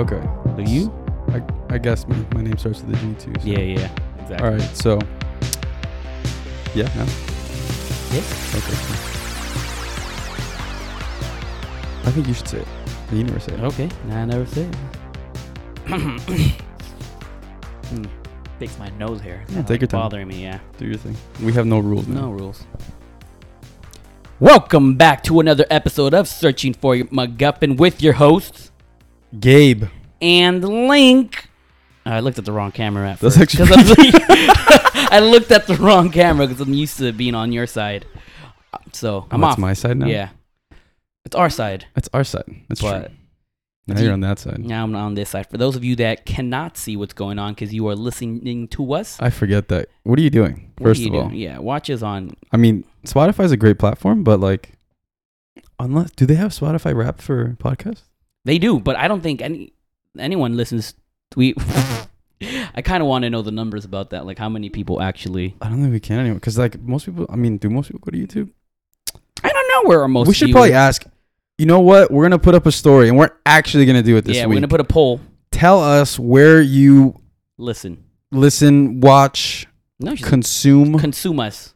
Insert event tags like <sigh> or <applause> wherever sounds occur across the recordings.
Okay. So you? I, I guess my, my name starts with a G too. so- Yeah, yeah, exactly. All right. So. Yeah. No. Yes. Okay. cool. I think you should say it. You never say it. Okay. Nah, I never said. <coughs> hmm. Fix my nose hair. Yeah, take your time. Bothering me, yeah. Do your thing. We have no rules. man. No rules. Welcome back to another episode of Searching for Your McGuffin with your hosts Gabe. and Link. Oh, I looked at the wrong camera at That's first. actually 'cause <laughs> I'm- <laughs> I looked at the wrong camera because I'm used to being on your side. So I'm oh, off. my side now. Yeah, it's our side. It's our side. That's But true. Now you're on that side. Now I'm on this side. For those of you that cannot see what's going on because you are listening to us, I forget that. What are you doing? First you of all, yeah, watch us on. I mean, Spotify's a great platform, but like, unless do they have Spotify Wrapped for podcasts? They do, but I don't think any anyone listens. We. <laughs> I kind of want to know the numbers about that, like how many people actually. I don't think we can anymore. Because like most people, I mean, do most people go to YouTube? I don't know where our most. we should viewers- probably ask. You know what? We're gonna put up a story, and we're actually gonna do it this yeah, week. we're gonna put a poll. Tell us where you Listen, listen, watch, no, consume consume us.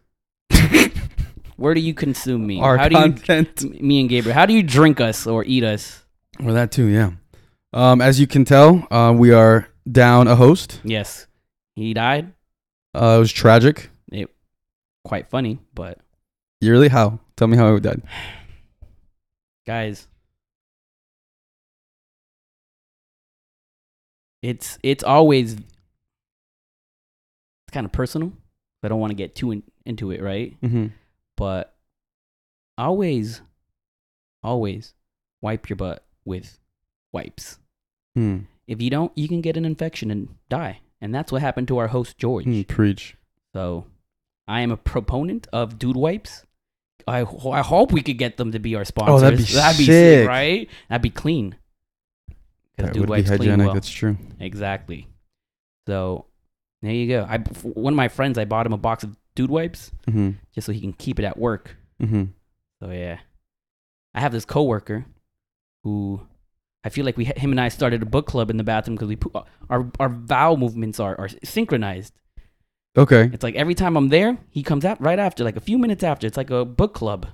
<laughs> Where do you consume me? our how do content. you me and Gabriel? How do you drink us or eat us? Or that too, yeah. Um, as you can tell, uh, we are down a host. Yes, he died. Uh, it was tragic. It quite funny, but Really? how? Tell me how it died. <sighs> guys, it's it's always it's kind of personal. I don't want to get too in, into it, right? Mm-hmm. But always, always wipe your butt with wipes. Hmm. If you don't, you can get an infection and die. And that's what happened to our host George. Hmm, Preach. So, I am a proponent of dude wipes. I ho- I hope we could get them to be our sponsors. Oh, that'd be sick. right? That'd be clean. That dude would be wipes clean hygienic. well. That's true. Exactly. So, there you go. I one of my friends, I bought him a box of dude wipes Mm-hmm. just so he can keep it at work. Mm-hmm. So yeah, I have this coworker who I feel like we him and I started a book club in the bathroom because we put, our our vowel movements are are synchronized. Okay. It's like every time I'm there, he comes out right after, like a few minutes after. It's like a book club.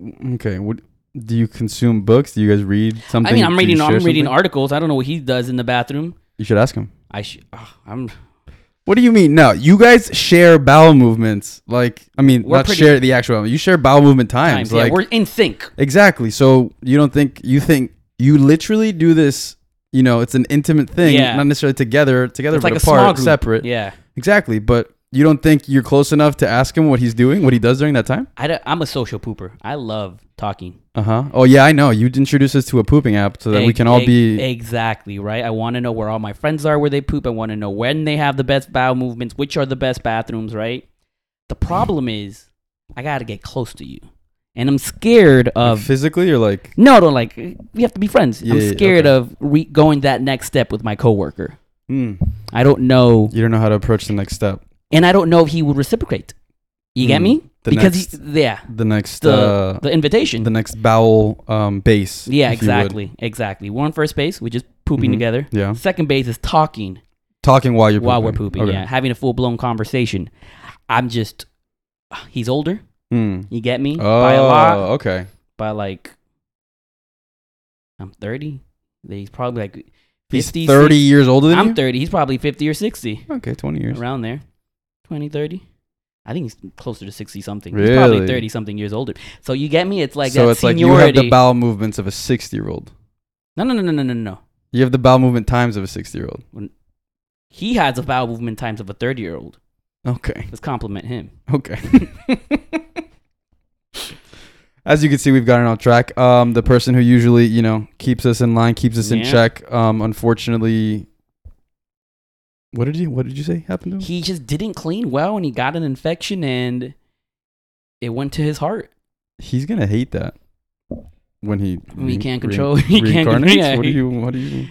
Mm, okay. What do you consume books? Do you guys read something? I mean, I'm Do reading I'm reading something? articles. I don't know what he does in the bathroom. You should ask him. I sh- oh, I'm What do you mean? No, you guys share bowel movements. Like, I mean, We're not pretty- share the actual. You share bowel movement times. times. Yeah, we're in sync. exactly. So you don't think you think you literally do this? You know, it's an intimate thing, Yeah. not necessarily together, together It's but like a small apart, group. separate. Yeah, Exactly. But you don't think you're close enough to ask him what he's doing, what he does during that time? I I'm a social pooper. I love talking. Uh huh. Oh yeah, I know. You introduced us to a pooping app so that we can all ex- be. exactly right. I want to know where all my friends are, where they poop. I want to know when they have the best bowel movements, which are the best bathrooms. Right. The problem is, I got to get close to you, and I'm scared of. physically or like No, no, like we have to be friends. Yeah, I'm scared okay. of re- going that next step with my coworker. hmm, I don't know, you don't know how to approach the next step and I don't know if he would reciprocate. You get Hmm. me? Because next- he, yeah, the next the uh the invitation. the next bowel um base yeah, if you would. exactly, exactly. We're on first base. We're just pooping Mhm. together. yeah Second base is talking. talking while you're while we're pooping. Okay. Yeah, having a full blown conversation. I'm just, <sighs> he's older. Hmm. You get me? oh By a lot. okay By like, I'm 30. He's probably like he's 50, 30 60. years older than I'm you 30. He's probably 50 or 60. okay 20 years Around there. 20, 30. I think he's closer to 60 something. He's probably Really? 30 something years older. So you get me? It's like so that it's like you have the bowel movements of a 60 year old no, no, no, no, no, no, no. you have the bowel movement times of a 60 year old He has the bowel movement times of a 30 year old. okay Let's compliment him. okay <laughs> As you can see, we've gotten off track. Um, the person who usually, you know, keeps us in line, keeps us in check. Um, unfortunately, what did you What did you say happened to him? he just didn't clean well and he got an infection and it went to his heart. He's gonna hate that when he We re- can't re- control- <laughs> he can't yeah, what do you What do you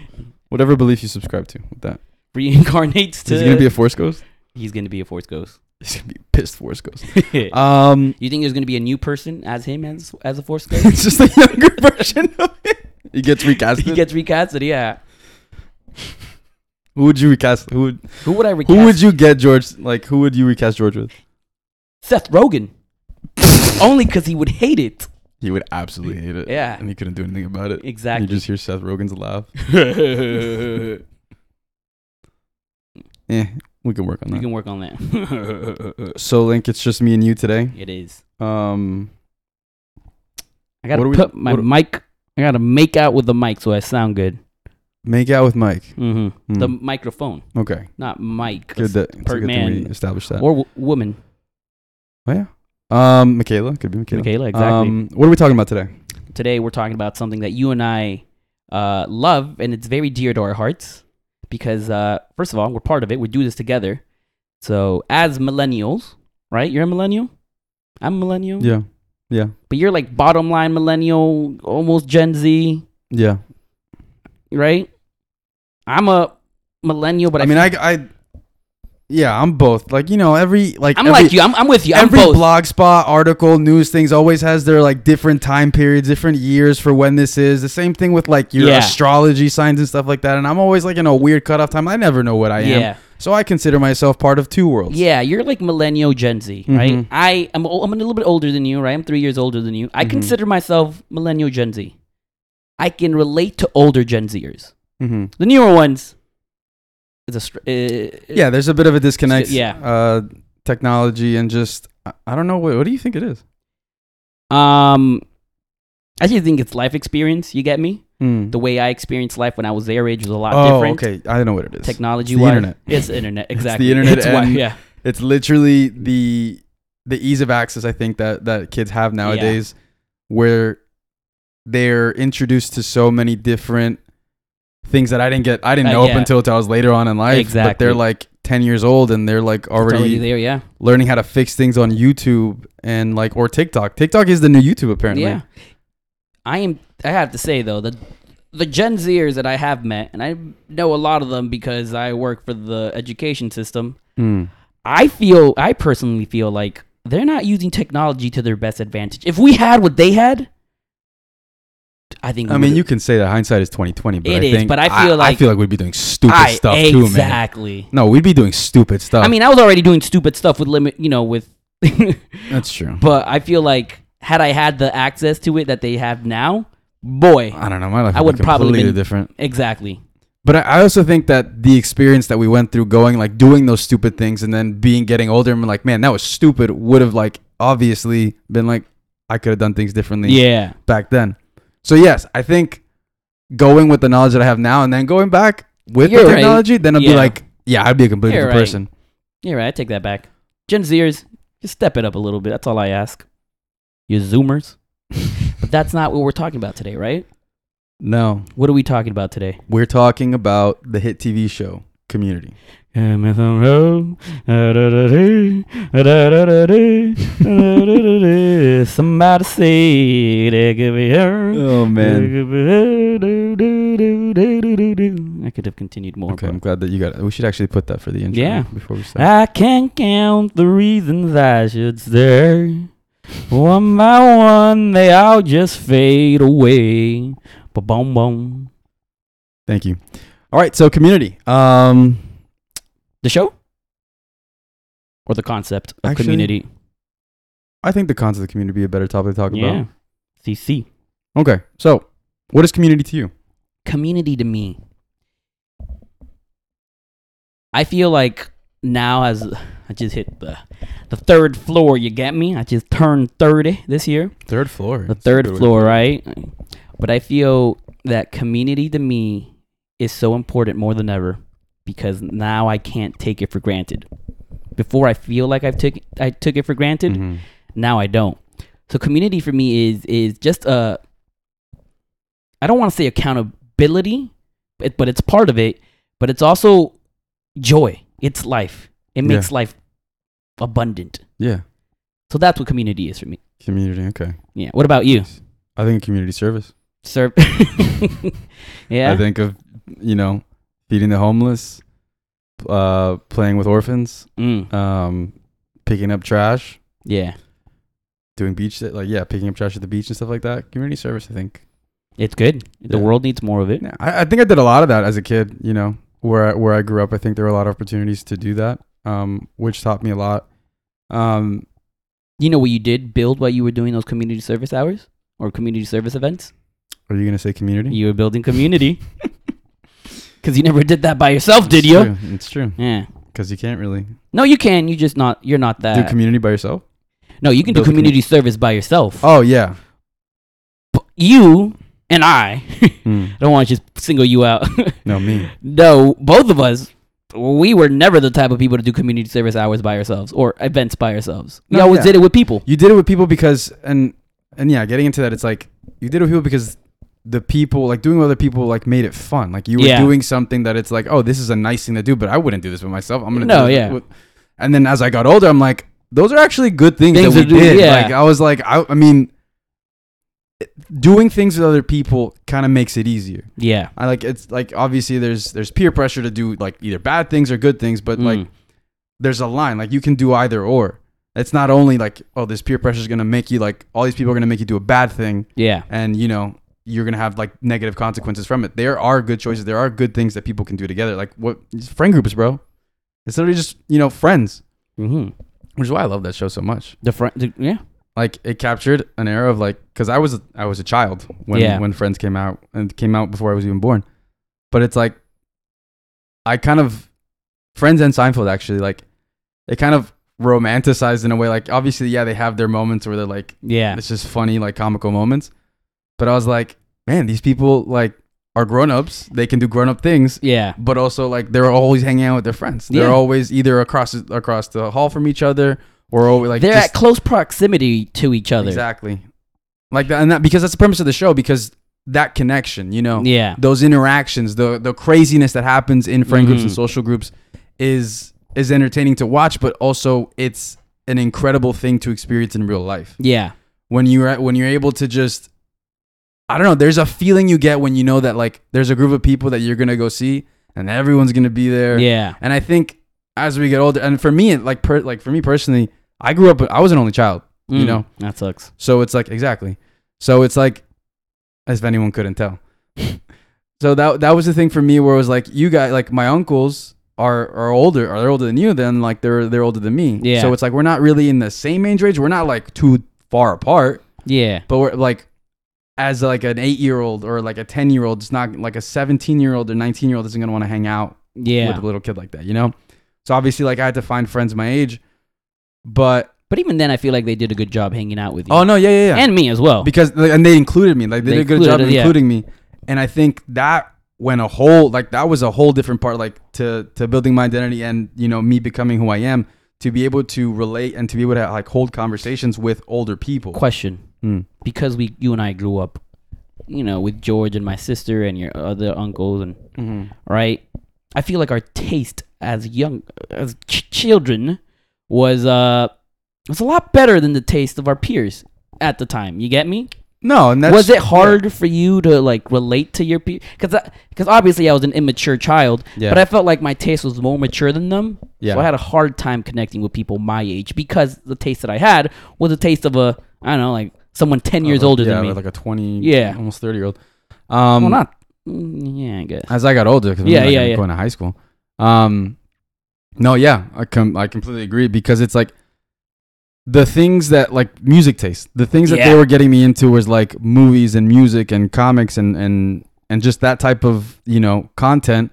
Whatever belief you subscribe to with that. Reincarnates to He's gonna be a force ghost. he's gonna be a force ghost. He's gonna be a pissed force ghost. <laughs> um, you Um, think there's gonna be a new person as him as as a force <laughs> ghost? it's just a younger version of it. He gets recasted. he gets recasted, yeah. Who would you recast? Who would Who would I recast? who would you get George? Like who would you recast George with? Seth Rogen. Only because he would hate it. He would absolutely hate it. Yeah. and he couldn't do anything about it. Exactly. You just hear Seth Rogen's laugh. <laughs> <laughs> Eh, we can work on that. We can work on that. <laughs> so Link, it's just me and you today. it is. Um, I gotta What we- put my what mic. I gotta make out with the mic so I sound good. Make out with Mike. hmm Hmm. The microphone, okay, not Mike. good. That it's per good we man. established that. or w- woman. oh yeah. Um, Michaela could be Michaela. Michaela, exactly. Um, what are we talking about today? Today we're talking about something that you and I uh, love, and it's very dear to our hearts because, uh, first of all, we're part of it. We do this together. So, as millennials, right? You're a millennial. I'm a millennial. Yeah, yeah, But you're like bottom line millennial, almost Gen Z, yeah. right? I'm a millennial, but I, I mean, I, I, yeah, I'm both. Like you know, every like I'm every, like you. I'm, I'm with you. I'm every both. blog spot, article, news things always has their like different time periods, different years for when this is. The same thing with like your Yeah. astrology signs and stuff like that. And I'm always like in a weird cutoff time. I never know what I am. yeah, So I consider myself part of two worlds. yeah. You're like millennial Gen Z, right? Mhm. I am. I'm a little bit older than you, right? I'm three years older than you. I Mhm. consider myself millennial Gen Z. I can relate to older Gen Zers. Hmm The newer ones is a str- uh, Yeah, there's a bit of a disconnect. Yeah. Uh, technology and just I, don't know what what do you think it is? Um, I just think it's life experience. You get me? Mm. The way I experienced life when I was their age was a lot oh, different. okay. I know what it is. Technology It's the wise, internet. It's the internet. <laughs> It's the Exactly. internet It's why- yeah. It's literally the the ease of access I think that that kids have nowadays, where they're introduced to so many different things that I didn't get. I didn't Uh, know up yeah. until I was later on in life. But Exactly. they're like ten years old and they're like It's already there. Yeah. learning how to fix things on YouTube and like or TikTok. TikTok is the new YouTube apparently. Yeah. I am. I have to say though the the Gen Zers that I have met, and I know a lot of them because I work for the education system. Mm. I feel. I personally feel like they're not using technology to their best advantage. If we had what they had, I think. I mean, you can say that hindsight is twenty twenty, but It I is, think but I feel I like- feel like we'd be doing stupid I, stuff too, man. exactly. No, we'd be doing stupid stuff. I mean, I was already doing stupid stuff with limit, you know, with. <laughs> that's true. but I feel like had I had the access to it that they have now, boy, I don't know. My life I would probably completely been- different. exactly. But I, I also think that the experience that we went through going like doing those stupid things and then being getting older and like, man, that was stupid would have like obviously been like I could have done things differently Yeah. back then. So yes, I think going with the knowledge that I have now and then going back with You're the right. technology, then I'd be Yeah. like, yeah, I'd be a completely You're different right. person. You're right. I take that back. Gen Zers, just step it up a little bit. That's all I ask. You Zoomers. <laughs> but that's not what we're talking about today, right? No, What are we talking about today? we're talking about the hit TV show Community. Somebody say they could be her. Oh man. I could have continued more. Okay, I'm glad that you got it. We should actually put that for the intro Yeah. before we start. I can't count the reasons I should stay. One by one, they all just fade away. Ba boom boom. Thank you. All right, so Community. Um, The show or the concept of Actually, community? I think the concept of community would be a better topic to talk about. Yeah. about. CC. Okay, so what is community to you? Community to me. I feel like now as I just hit the the third floor, you get me? I just turned 30 this year. Third floor. the third floor, right? But I feel that community to me is so important more than ever because now I can't take it for granted. Before I feel like I've took I took it for granted, Mhm. now I don't. So community for me is is just a I don't want to say accountability, but, but it's part of it, but it's also joy. It's life. It Yeah. makes life abundant. Yeah, So that's what community is for me. community. Okay. Yeah. What about you? I think community service. Serve. <laughs> yeah. I think of you know feeding the homeless, uh, playing with orphans, Mm, um, picking up trash, yeah. doing beach like yeah, picking up trash at the beach and stuff like that. Community service. I think. It's good. The Yeah. world needs more of it. Yeah, I, I think I did a lot of that as a kid. You know, where I, where I grew up, I think there were a lot of opportunities to do that, um, which taught me a lot. Um, You know what you did build while you were doing those community service hours or community service events? are you gonna say community? You were building community. <laughs> Because you never did that by yourself, did It's you? true. It's true Yeah. because you can't really No, you can. You just not. You're not that. do community by yourself. no, you can do build commu- community service by yourself. Oh yeah. But you and I. <laughs> Hmm. I don't want to just single you out. No me. <laughs> no, both of us. We were never the type of people to do community service hours by ourselves or events by ourselves. We No, always yeah. did it with people. You did it with people because and and yeah, getting into that, it's like you did it with people because the people like doing with other people like made it fun. Like you were Yeah. doing something that it's like, oh, this is a nice thing to do, but I wouldn't do this with myself. I'm gonna No, yeah. with- and then as I got older, I'm like, those are actually good things, Things that we do, did. yeah. Like I was like, I, I mean, doing things with other people kind of makes it easier. Yeah. I like it's like obviously there's there's peer pressure to do like either bad things or good things, but like Mm. there's a line like you can do either or. It's not only like oh this peer pressure is gonna make you like all these people are gonna make you do a bad thing yeah. and you know you're gonna have like negative consequences from it. There are good choices. There are good things that people can do together. Like what friend groups, bro. It's literally just you know friends, Mm-hmm. which is why I love that show so much. The. The, yeah. Like it captured an era of like because I was I was a child when Yeah. when Friends came out and came out before I was even born, but it's like I kind of Friends and Seinfeld actually like it kind of romanticized in a way like obviously yeah they have their moments where they're like Yeah. it's just funny like comical moments but i was like man these people like are grown-ups they can do grown-up things Yeah. but also like they're always hanging out with their friends they're Yeah. always either across across the hall from each other or always like They're just- at close proximity to each other. exactly like that and that because that's the premise of the show because that connection you know Yeah. those interactions the the craziness that happens in friend groups and Mhm. social groups is is entertaining to watch but also it's an incredible thing to experience in real life Yeah. when you're when you're able to just I don't know, there's a feeling you get when you know that like there's a group of people that you're gonna go see and everyone's gonna be there. Yeah. And I think as we get older, and for me, like per, like for me personally, I grew up. I was an only child, you Mm, know, That sucks. so it's like exactly. So it's like, as if anyone couldn't tell. <laughs> so that that was the thing for me where it was like you guys, like my uncles are are older, are they're older than you, then like they're they're older than me. Yeah. So it's like we're not really in the same age range. We're not like too far apart Yeah. but we're like as like an eight year old or like a 10 year old it's not like a 17 year old or 19 year old isn't going to want to hang out Yeah. with a little kid like that you know so obviously like i had to find friends my age but But even then, I feel like they did a good job hanging out with you. oh no yeah yeah yeah And me as well. because and they included me like they, They did a good job included of it, yeah. including me and i think that went a whole like that was a whole different part like to to building my identity and you know me becoming who i am to be able to relate and to be able to like hold conversations with older people Question. Hmm. Because we, you and I grew up, you know, with George and my sister and your other uncles and Mhm. right? I feel like our taste as young as ch- children was uh was a lot better than the taste of our peers at the time. You get me? no and that's was it hard for you to like relate to your peers? Because because obviously I was an immature child, yeah but I felt like my taste was more mature than them. yeah So I had a hard time connecting with people my age because the taste that I had was a taste of a I don't know like someone ten years Uh, older yeah, than me. like a twenty, Yeah. almost thirty year old. Um, well, not mm, yeah, I guess. as I got older, because Yeah, like, yeah, yeah. going to high school. Um, no, yeah, I com- I completely agree because it's like the things that like music taste, the things that they were getting me into was like movies and music and comics and and and just that type of you know content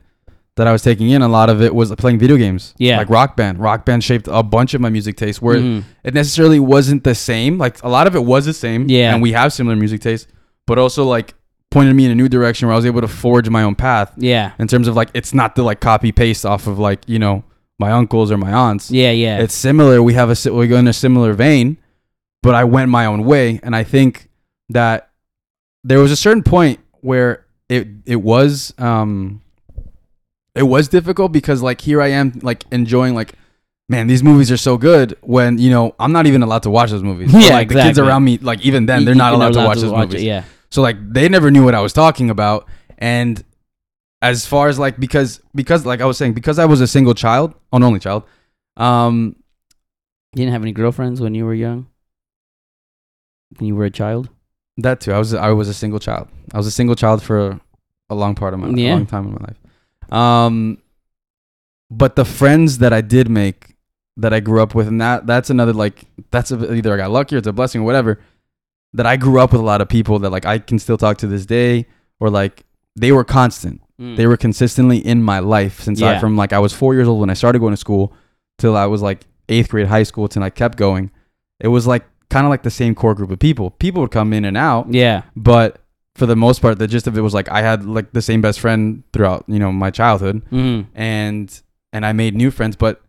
that I was taking in. A lot of it was playing video games, Yeah. like Rock Band. Rock Band shaped a bunch of my music taste where Mhm. it necessarily wasn't the same. Like a lot of it was the same. Yeah. And we have similar music tastes, but also like pointed me in a new direction where I was able to forge my own path Yeah, in terms of like it's not the like copy paste off of like, you know, my uncles or my aunts. yeah, yeah. It's similar. We have a we go in a similar vein, but I went my own way and I think that there was a certain point where it it was um it was difficult because like here I am like enjoying like man these movies are so good when you know I'm not even allowed to watch those movies. <laughs> Yeah, But, like the kids around me like even then they're not you're allowed to watch those it, movies. yeah, So like they never knew what I was talking about and as far as like because because like I was saying because I was a single child, an only child, um you didn't have any girlfriends when you were young. When you were a child. that too. I was I was a single child. I was a single child for a long part of my Yeah. a long time in my life. Um but the friends that I did make that I grew up with and that that's another like that's a, either I got lucky or it's a blessing or whatever that I grew up with a lot of people that like I can still talk to this day or like they were constant Mm. they were consistently in my life since I from like I was four years old when I started going to school till I was like eighth grade high school till I kept going. It was like kind of like the same core group of people. People would come in and out, Yeah. but for the most part, the gist of it was like I had like the same best friend throughout you know my childhood, Mm. and and I made new friends, but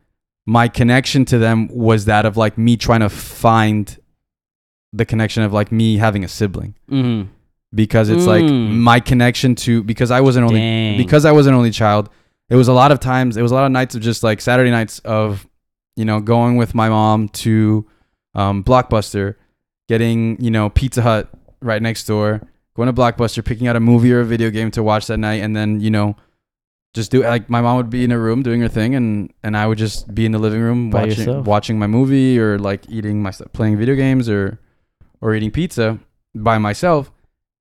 my connection to them was that of like me trying to find the connection of like me having a sibling Mm. because it's like Mm. my connection to because I was an only Dang. because I was an only child, it was a lot of times, it was a lot of nights of just like Saturday nights of, you know, going with my mom to um, Blockbuster, getting, you know, Pizza Hut right next door, going to Blockbuster, picking out a movie or a video game to watch that night, and then, you know, just do like my mom would be in a room doing her thing and and I would just be in the living room By watching yourself. watching my movie or like eating my stuff playing video games or or eating pizza by myself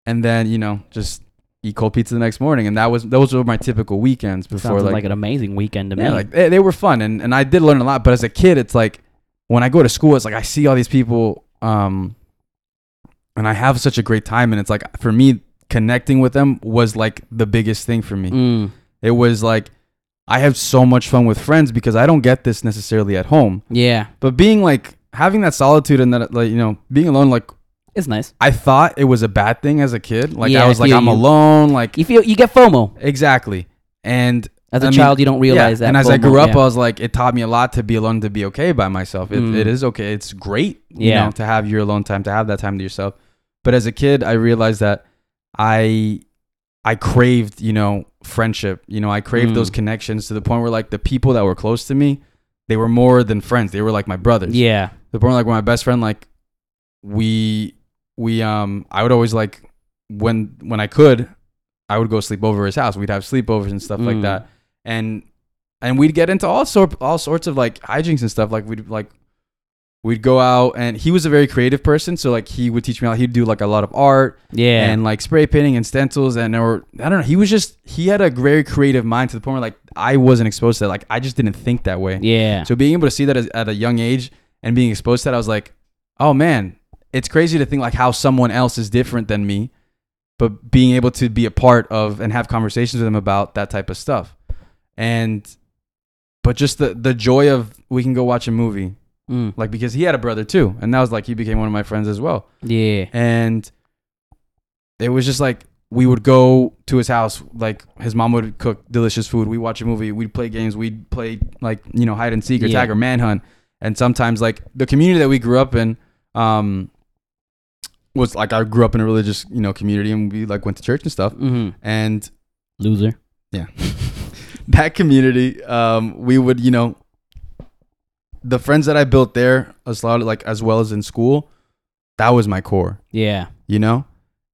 and then you know just eat cold pizza the next morning and that was those were my typical weekends before Sounds like, like, an amazing weekend to yeah, me. like they, they were fun and, and I did learn a lot but as a kid it's like when I go to school it's like I see all these people um and I have such a great time and it's like for me connecting with them was like the biggest thing for me Mm. it was like I have so much fun with friends because I don't get this necessarily at home Yeah. but being like having that solitude and that like you know being alone like It's nice. I thought it was a bad thing as a kid like Yeah, I was like feel I'm you. alone like You feel you get FOMO exactly and as a I mean, child. You don't realize yeah, that. and as I grew up yeah. I was like it taught me a lot to be alone to be okay by myself it, Mm. it is okay it's great you Yeah. know to have your alone time to have that time to yourself but as a kid I realized that I I craved you know friendship you know I craved Mm. those connections to the point where like the people that were close to me they were more than friends they were like my brothers yeah. the point like when my best friend like we we um I would always like when when I could I would go sleep over his house we'd have sleepovers and stuff like Mm. that and and we'd get into all sort all sorts of like hijinks and stuff like we'd like we'd go out and he was a very creative person so like he would teach me how he'd do like a lot of art Yeah. and like spray painting and stencils and or I don't know he was just he had a very creative mind to the point where like I wasn't exposed to that like I just didn't think that way yeah. so being able to see that as, at a young age and being exposed to that, I was like, oh man, it's crazy to think like how someone else is different than me, but being able to be a part of and have conversations with them about that type of stuff. And but just the the joy of we can go watch a movie. Mm. Like because he had a brother too. And that was like he became one of my friends as well. Yeah. And it was just like we would go to his house, like his mom would cook delicious food. We watch a movie, we'd play games, we'd play like, you know, hide and seek or Yeah. tag or manhunt. And sometimes like the community that we grew up in, um was like I grew up in a religious, you know, community and we like went to church and stuff. hmm And Loser. <laughs> that community, um, we would, you know, the friends that I built there, as like as well as in school, that was my core. Yeah. you know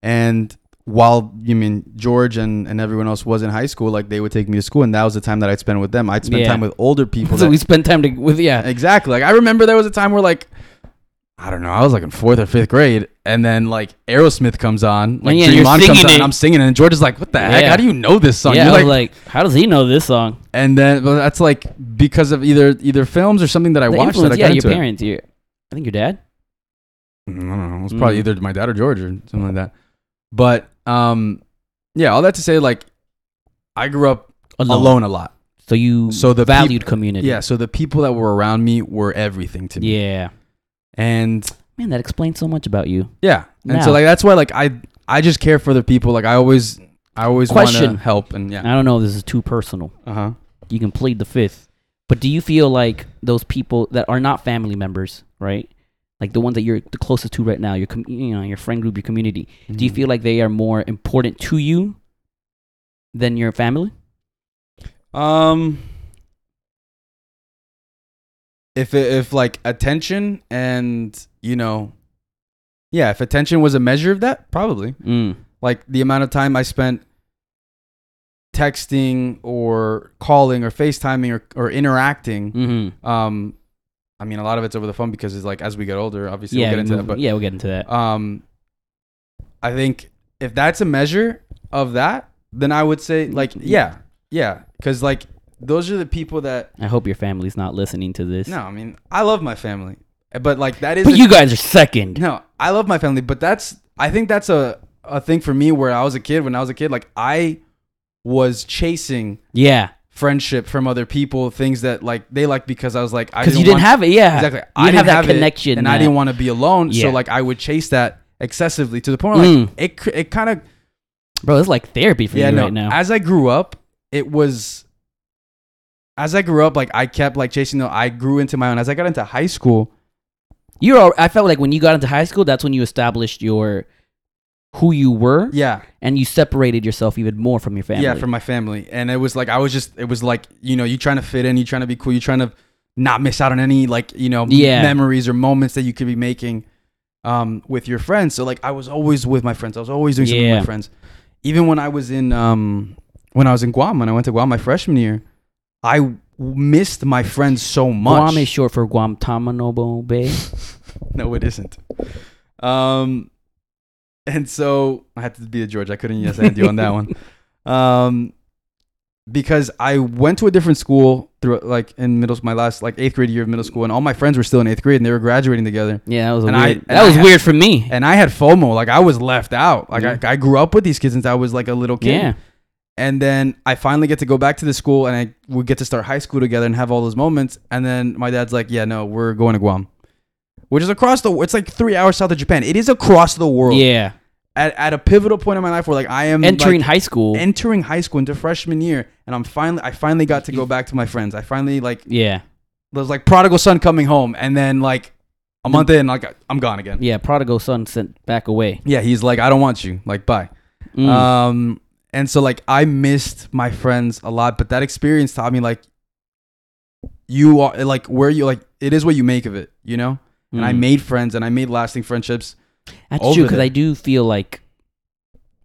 and while you mean george and, and everyone else was in high school like they would take me to school and that was the time that i'd spend with them i'd spend Yeah. time with older people So that- we spent time to, with yeah. exactly like i remember there was a time where like i don't know i was like in fourth or fifth grade and then like aerosmith comes on like yeah, Dream you're On comes singing on it. and i'm singing and george is like what the heck Yeah. how do you know this song yeah. You're like, like, how does he know this song? and then but that's like because of either either films or something that i The watched that i yeah, got your parents. Your, I think your dad. I don't know. It was probably Mm. either my dad or George or something like that. But um, yeah, all that to say, like, I grew up alone, a lot. So you So the valued peop- community. Yeah, so the people that were around me were everything to me. Yeah. And Man, that explains so much about you. yeah, and Now- so like that's why like I I just care for the people. Like I always I always want to Question. help and yeah. I don't know if this is too personal. Uh huh. You can plead the fifth. But do you feel like those people that are not family members, right? Like the ones that you're the closest to right now, your com- you know, your friend group, your community. Do Mm-hmm. you feel like they are more important to you than your family? Um, if it, if like attention and you know, yeah, if attention was a measure of that, probably Mm. like the amount of time I spent texting or calling or FaceTiming or or interacting. Mm-hmm. Um, I mean, a lot of it's over the phone because it's like as we get older, obviously Yeah, we'll get into move- that. But yeah, we'll get into that. um, I think if that's a measure of that, then I would say like yeah, yeah, because like those are the people that I hope your family's not listening to this. no, I mean, I love my family, but like that is But a- you guys are second. no, I love my family, but that's I think that's a a thing for me where I was a kid. When I was a kid, like I was chasing Yeah. friendship from other people, things that like they like because I was like I Because you didn't want- have it. Yeah. exactly. You I didn't have that it, connection. and I didn't want to be alone. Yeah. So like I would chase that excessively to the point where like Mm. it it kind of Bro, it's like therapy for yeah you no. right now. As I grew up, it was as I grew up, like I kept like chasing. The, I grew into my own. As I got into high school, You're. I felt like when you got into high school, that's when you established your who you were, yeah, and you separated yourself even more from your family. yeah, from my family, and it was like I was just. It was like you know, you trying to fit in, you trying to be cool, you trying to not miss out on any like you know Yeah. memories or moments that you could be making um with your friends. So like I was always with my friends. I was always doing something with my friends. Even when I was in um when I was in Guam, when I went to Guam my freshman year, I missed my friends so much. Guam is short for Guantanamo Bay. <laughs> no, it isn't. Um, and so I had to be a George. I couldn't yes and you on that one. <laughs> Um, because I went to a different school through like in middle my last like eighth grade year of middle school, and all my friends were still in eighth grade and they were graduating together. Yeah, that was And I- weird. and that I was had- weird for me. And I had FOMO, like I was left out. Like Yeah. I, I grew up with these kids since I was like a little kid. Yeah. And then I finally get to go back to the school and I would get to start high school together and have all those moments. And then my dad's like, yeah, no, we're going to Guam, which is across the, it's like three hours south of Japan. It is across the world. Yeah. At, at a pivotal point in my life where like I am Entering like, high school. entering high school into freshman year. And I'm finally, I finally got to go back to my friends. I finally like, yeah. there's like prodigal son coming home. And then like a month in, like I'm gone again. Yeah. Prodigal son sent back away. Yeah. He's like, I don't want you. Like, bye. Mm. Um, and so like I missed my friends a lot, but that experience taught me like you are like where you like it is what you make of it, you know. And I Mm. made friends and I made lasting friendships. That's true because. I do feel like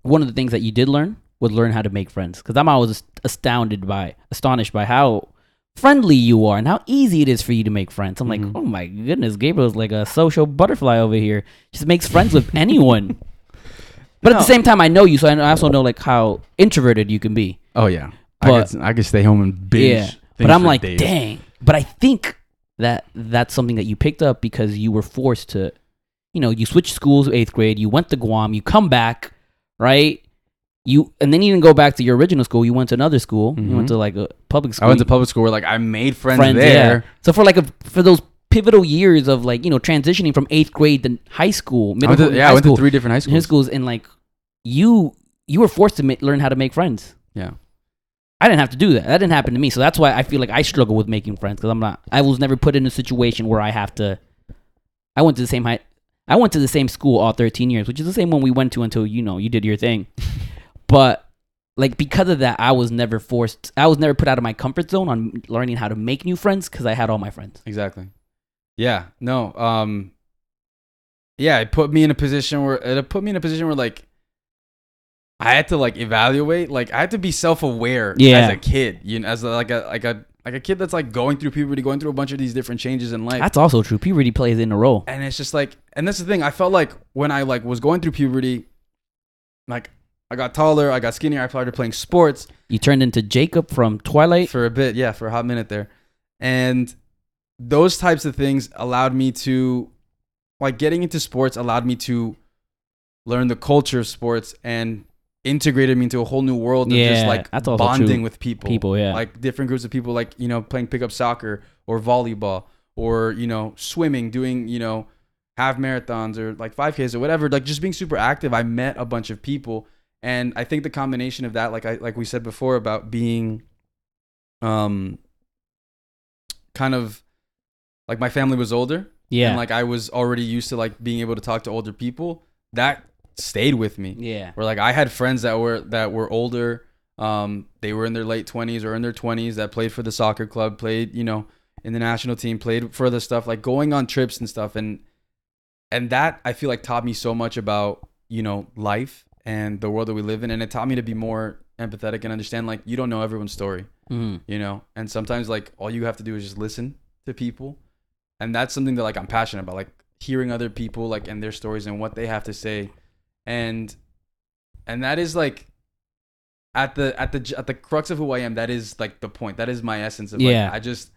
one of the things that you did learn was learn how to make friends. Because I'm always astounded by, astonished by how friendly you are and how easy it is for you to make friends. I'm Mhm. like, oh my goodness, Gabriel's like a social butterfly over here. Just makes friends with <laughs> anyone. But at the same time, I know you, so I I also know like how introverted you can be. Oh yeah, But- I could I could stay home and binge. Yeah, things But I'm like, days. dang. But I think that that's something that you picked up because you were forced to, you know, you switched schools eighth grade, you went to Guam, you come back, right? You and then you didn't go back to your original school. You went to another school. You went Mhm. to like a public school. I went to public school where like I made friends, friends there. Yeah. So for like a, for those pivotal years of like you know transitioning from eighth grade to high school, middle went to, school, yeah, I went school, to three different high schools. high schools. schools, and like you you were forced to ma- learn how to make friends. Yeah. I didn't have to do that. That didn't happen to me. So that's why I feel like I struggle with making friends because I'm not. I was never put in a situation where I have to. I went to the same high. I went to the same school all 13 years, which is the same one we went to until you know you did your thing. <laughs> but like because of that, I was never forced. I was never put out of my comfort zone on learning how to make new friends because I had all my friends. Exactly. Yeah. No. Um. Yeah, it put me in a position where it put me in a position where like I had to like evaluate. Like I had to be self aware Yeah. as a kid. You know, as a, like a like a like a kid that's like going through puberty, going through a bunch of these different changes in life. That's also true. Puberty plays in a role. and it's just like, and that's the thing. I felt like when I like was going through puberty, like I got taller, I got skinnier. I started playing sports. You turned into Jacob from Twilight. for a bit yeah for a hot minute there and those types of things allowed me to like getting into sports allowed me to learn the culture of sports and integrated me into a whole new world of just like bonding with people. People, yeah. like different groups of people like you know playing pickup soccer or volleyball or you know swimming doing you know half marathons or like 5ks or whatever. Like just being super active. I met a bunch of people. And i think the combination of that like i like we said before about being um kind of like my family was older. Yeah. and like i was already used to like being able to talk to older people. That stayed with me yeah. where like I had friends that were that were older. Um, they were in their late twenties or in their twenties that played for the soccer club, played you know in the national team, played for the stuff, like going on trips and stuff, and and that I feel like taught me so much about you know life and the world that we live in, and it taught me to be more empathetic and understand like you don't know everyone's story, Mhm. you know, and sometimes like all you have to do is just listen to people, and that's something that like I'm passionate about, like hearing other people like and their stories and what they have to say, and and that is like at the at the at the crux of who I am, that is like the point. That is my essence of Yeah. like I just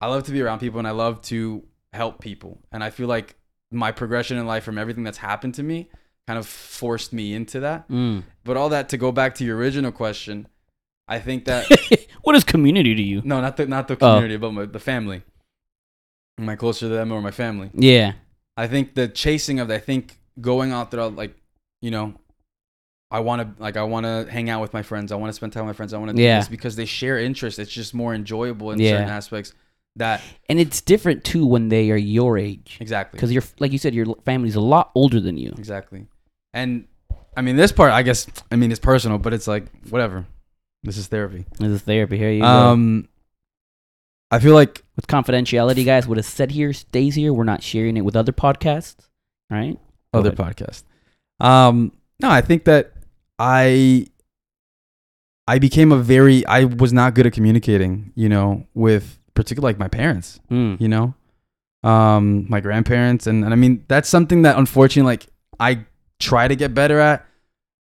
I love to be around people and I love to help people. And I feel like my progression in life from everything that's happened to me kind of forced me into that. Mm. But all that to go back to your original question, I think that <laughs> what is community to you? no, not the not the Oh. community, but my, the family. Am I closer to them or my family? Yeah. I think the chasing of, I think going out there, like, you know, I want to, like, I want to hang out with my friends. I want to spend time with my friends. I want to do Yeah. this because they share interests. It's just more enjoyable in Yeah. certain aspects. That And it's different too when they are your age. exactly, Because you're, like you said, your family's a lot older than you. exactly. And I mean, this part, I guess, I mean, it's personal, but it's like whatever. This is therapy. This is therapy. Here you go. Um, I feel like With confidentiality, guys, what is said here stays here. We're not sharing it with other podcasts. Right? Other podcast. Um, no, I think that I I became a very I was not good at communicating, you know, with particularly like my parents, Mm. you know, um, my grandparents, and, and I mean that's something that unfortunately like I try to get better at,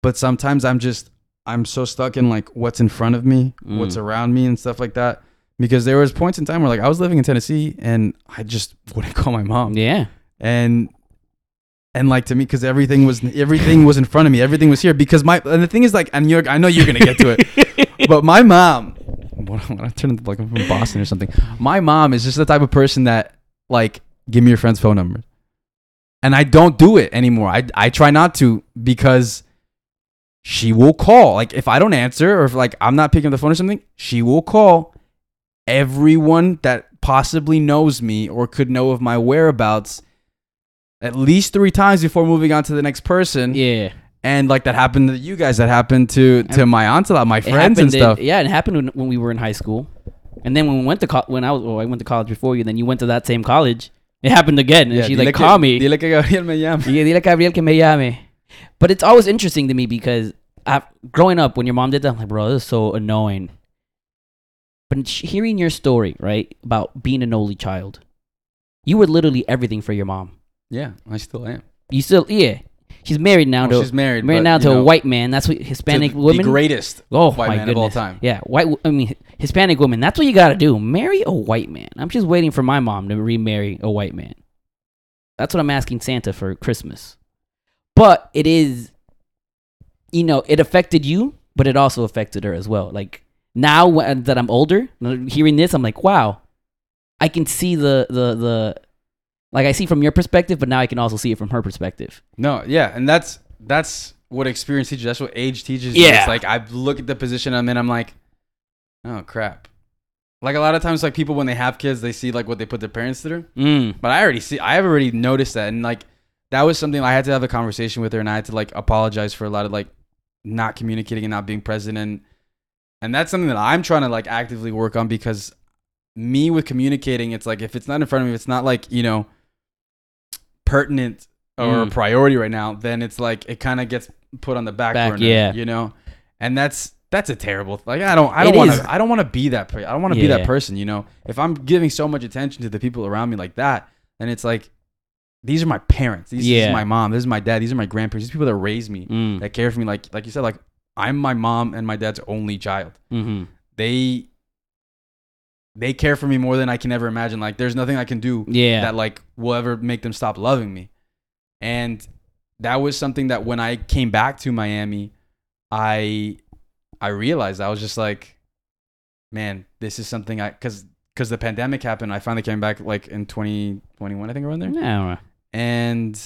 but sometimes I'm just I'm so stuck in like what's in front of me, what's Mm. around me, and stuff like that. Because there was points in time where like I was living in Tennessee and I just <laughs> wouldn't call my mom Yeah. and and like to me because everything was everything was in front of me. Everything was here. Because my and the thing is like and you're i know you're gonna get to it. <laughs> But my mom what i'm gonna turn into like i'm from boston or something my mom is just the type of person that like give me your friend's phone number. And i don't do it anymore. I i try not to because she will call. Like if i don't answer or if like i'm not picking up the phone or something she will call everyone that possibly knows me or could know of my whereabouts at least three times before moving on to the next person. Yeah. And like that happened to you guys, that happened to to my aunts a lot, my friends and stuff. yeah, it happened when, when we were in high school, and then when we went to co- when I was, well, I went to college before you. Then you went to that same college. It happened again, and Yeah, she like call me. Dile que Gabriel me llama. Yeah, dile Gabriel que me llame. But it's always interesting to me because I, growing up, when your mom did that, I'm like, bro, this is so annoying. But hearing your story, right, about being an only child, you were literally everything for your mom. Yeah, I still am. You still, yeah, she's married now Well, to she's married. married but, now you to a white man. That's what to Hispanic the women. greatest oh white my man goodness. of all time. Yeah, white. I mean, Hispanic woman. That's what you gotta do. Marry a white man. I'm just waiting for my mom to remarry a white man. That's what I'm asking Santa for Christmas. But it is, you know, it affected you, but it also affected her as well. Like now when, that I'm older, hearing this, I'm like, wow, I can see the the the, like I see from your perspective, but now I can also see it from her perspective. No, yeah, and that's that's what experience teaches. That's what age teaches. Yeah. it's like I look at the position I'm in. I'm like, oh crap. Like a lot of times, like people when they have kids, they see like what they put their parents through. Mm. But I already see, I have already noticed that, and like that was something I had to have a conversation with her, and I had to like apologize for a lot of like not communicating and not being present, and and that's something that I'm trying to like actively work on because me with communicating, it's like if it's not in front of me, it's not like you know pertinent or a Mm. priority right now, then it's like it kind of gets put on the back, Back, burner, yeah. you know, and that's that's a terrible like I don't I don't want to I don't want to be that per- I don't want to be that person you know if I'm giving so much attention to the people around me like that then it's like these are my parents these, this Yeah. is my mom this is my dad these are my grandparents these people that raised me Mm. that care for me like like you said like I'm my mom and my dad's only child Mm-hmm. they they care for me more than I can ever imagine like there's nothing I can do Yeah. that like will ever make them stop loving me. And that was something that when I came back to Miami, I I realized I was just like, man, this is something I because because the pandemic happened. I finally came back like in 2021, I think around there, yeah. and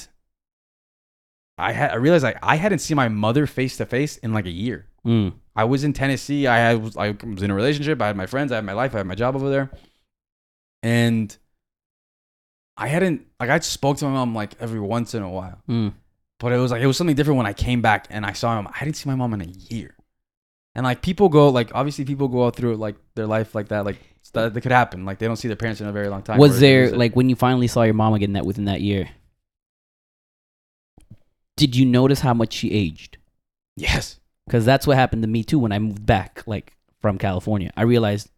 I had I realized like I hadn't seen my mother face to face in like a year. Mm. I was in Tennessee. I had was, I was in a relationship. I had my friends. I had my life. I had my job over there, and I hadn't like I spoke to my mom like every once in a while, Mm. but it was like it was something different when I came back and I saw him. I didn't see my mom in a year, and like people go like obviously people go out through like their life like that like that, that could happen like they don't see their parents in a very long time. Was there like when you finally saw your mom again that within that year? Did you notice how much she aged? yes Because that's what happened to me too when I moved back, like from California. I realized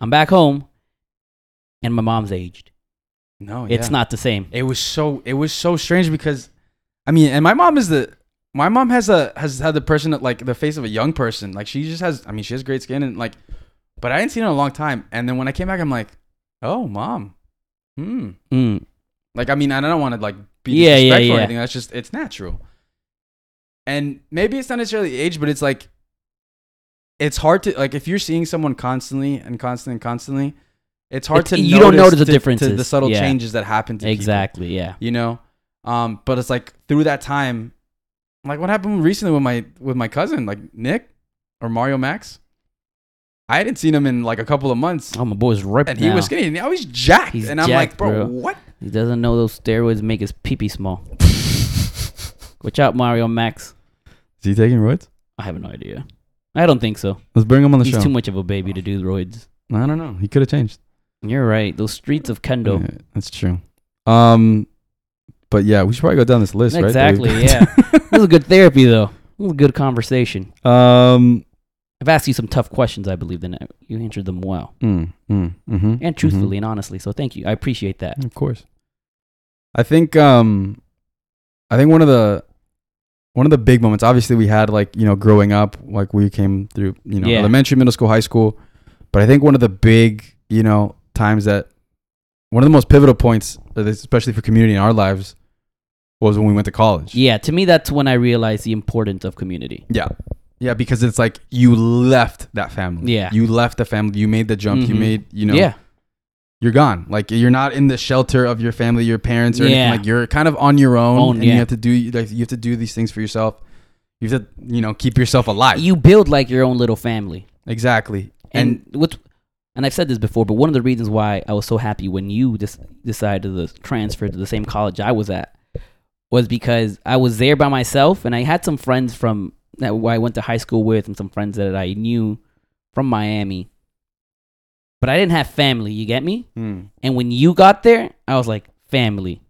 I'm back home, and my mom's aged. no It's not the same. It was so it was so strange because I mean, and my mom is the my mom has a has had the person that, like the face of a young person. Like she just has. I mean, she has great skin and like, but I hadn't seen her in a long time. And then when I came back, I'm like, oh, mom. Hmm. Mm. Like I mean, I don't want to like be Yeah, yeah, disrespectful or yeah. anything. That's just it's natural. And maybe it's not necessarily age, but it's like it's hard to like if you're seeing someone constantly and constantly and constantly, it's hard It's- to you don't notice the to- to differences. the subtle Yeah. changes that happen to people, Exactly. Yeah. you know. Um, but it's like through that time, like what happened recently with my with my cousin, like Nick or Mario Max. I hadn't seen him in like a couple of months, Oh, my boy's ripped and he now. was skinny. And now he's jacked, He's and I'm jacked, like, bro, bro. what? He doesn't know those steroids make his pee pee small. Watch out, Mario Max. Is he taking roids? I have no idea. I don't think so. Let's bring him on the show. He's show. too much of a baby to do roids. I don't know. He could have changed. You're right. Those streets of Kendall. Yeah, that's true. Um, but yeah, we should probably go down this list, Exactly, right? yeah. <laughs> This is a good therapy, though. This is a good conversation. um. I've asked you some tough questions, I believe, and you answered them well Mm, mm, mhm, and truthfully and honestly. So thank you. I appreciate that. Of course. I think. Um. I think one of the. One of the big moments, obviously, we had like you know growing up, like we came through you know Yeah. elementary, middle school, high school, but I think one of the big you know times that one of the most pivotal points, especially for community in our lives, was when we went to college. Yeah, to me, that's when I realized the importance of community. Yeah. Yeah, because it's like you left that family. Yeah. You left the family. You made the jump. You Mhm. made, you know, yeah, you're gone. Like you're not in the shelter of your family, your parents, or Yeah. anything. Like you're kind of on your own, Own, and yeah. you have to do like you have to do these things for yourself. You have to, you know, keep yourself alive. you build like your own little family. exactly. And, And, what's and I've said this before, but one of the reasons why I was so happy when you just decided to transfer to the same college I was at was because I was there by myself, and I had some friends from that I went to high school with, and some friends that I knew from Miami. But I didn't have family. You get me? Mm, And when you got there, I was like family,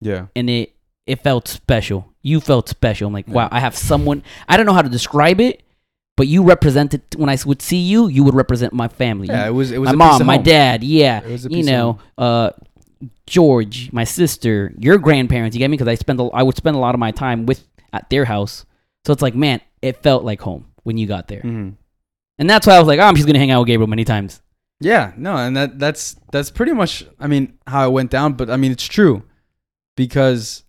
yeah, and it it felt special. You felt special. I'm like, Yeah. wow, I have someone. I don't know how to describe it, but you represented. When I would see you, you would represent my family. yeah. It was it was my mom, my dad, yeah, It was a you know, uh, George, my sister, your grandparents. You get me? Because I spend, a, I would spend a lot of my time with at their house. So it's like, man, it felt like home when you got there, Mhm. and that's why I was like, oh, I'm just gonna hang out with Gabriel many times. Yeah, no, and that that's that's pretty much I mean how it went down, but I mean it's true because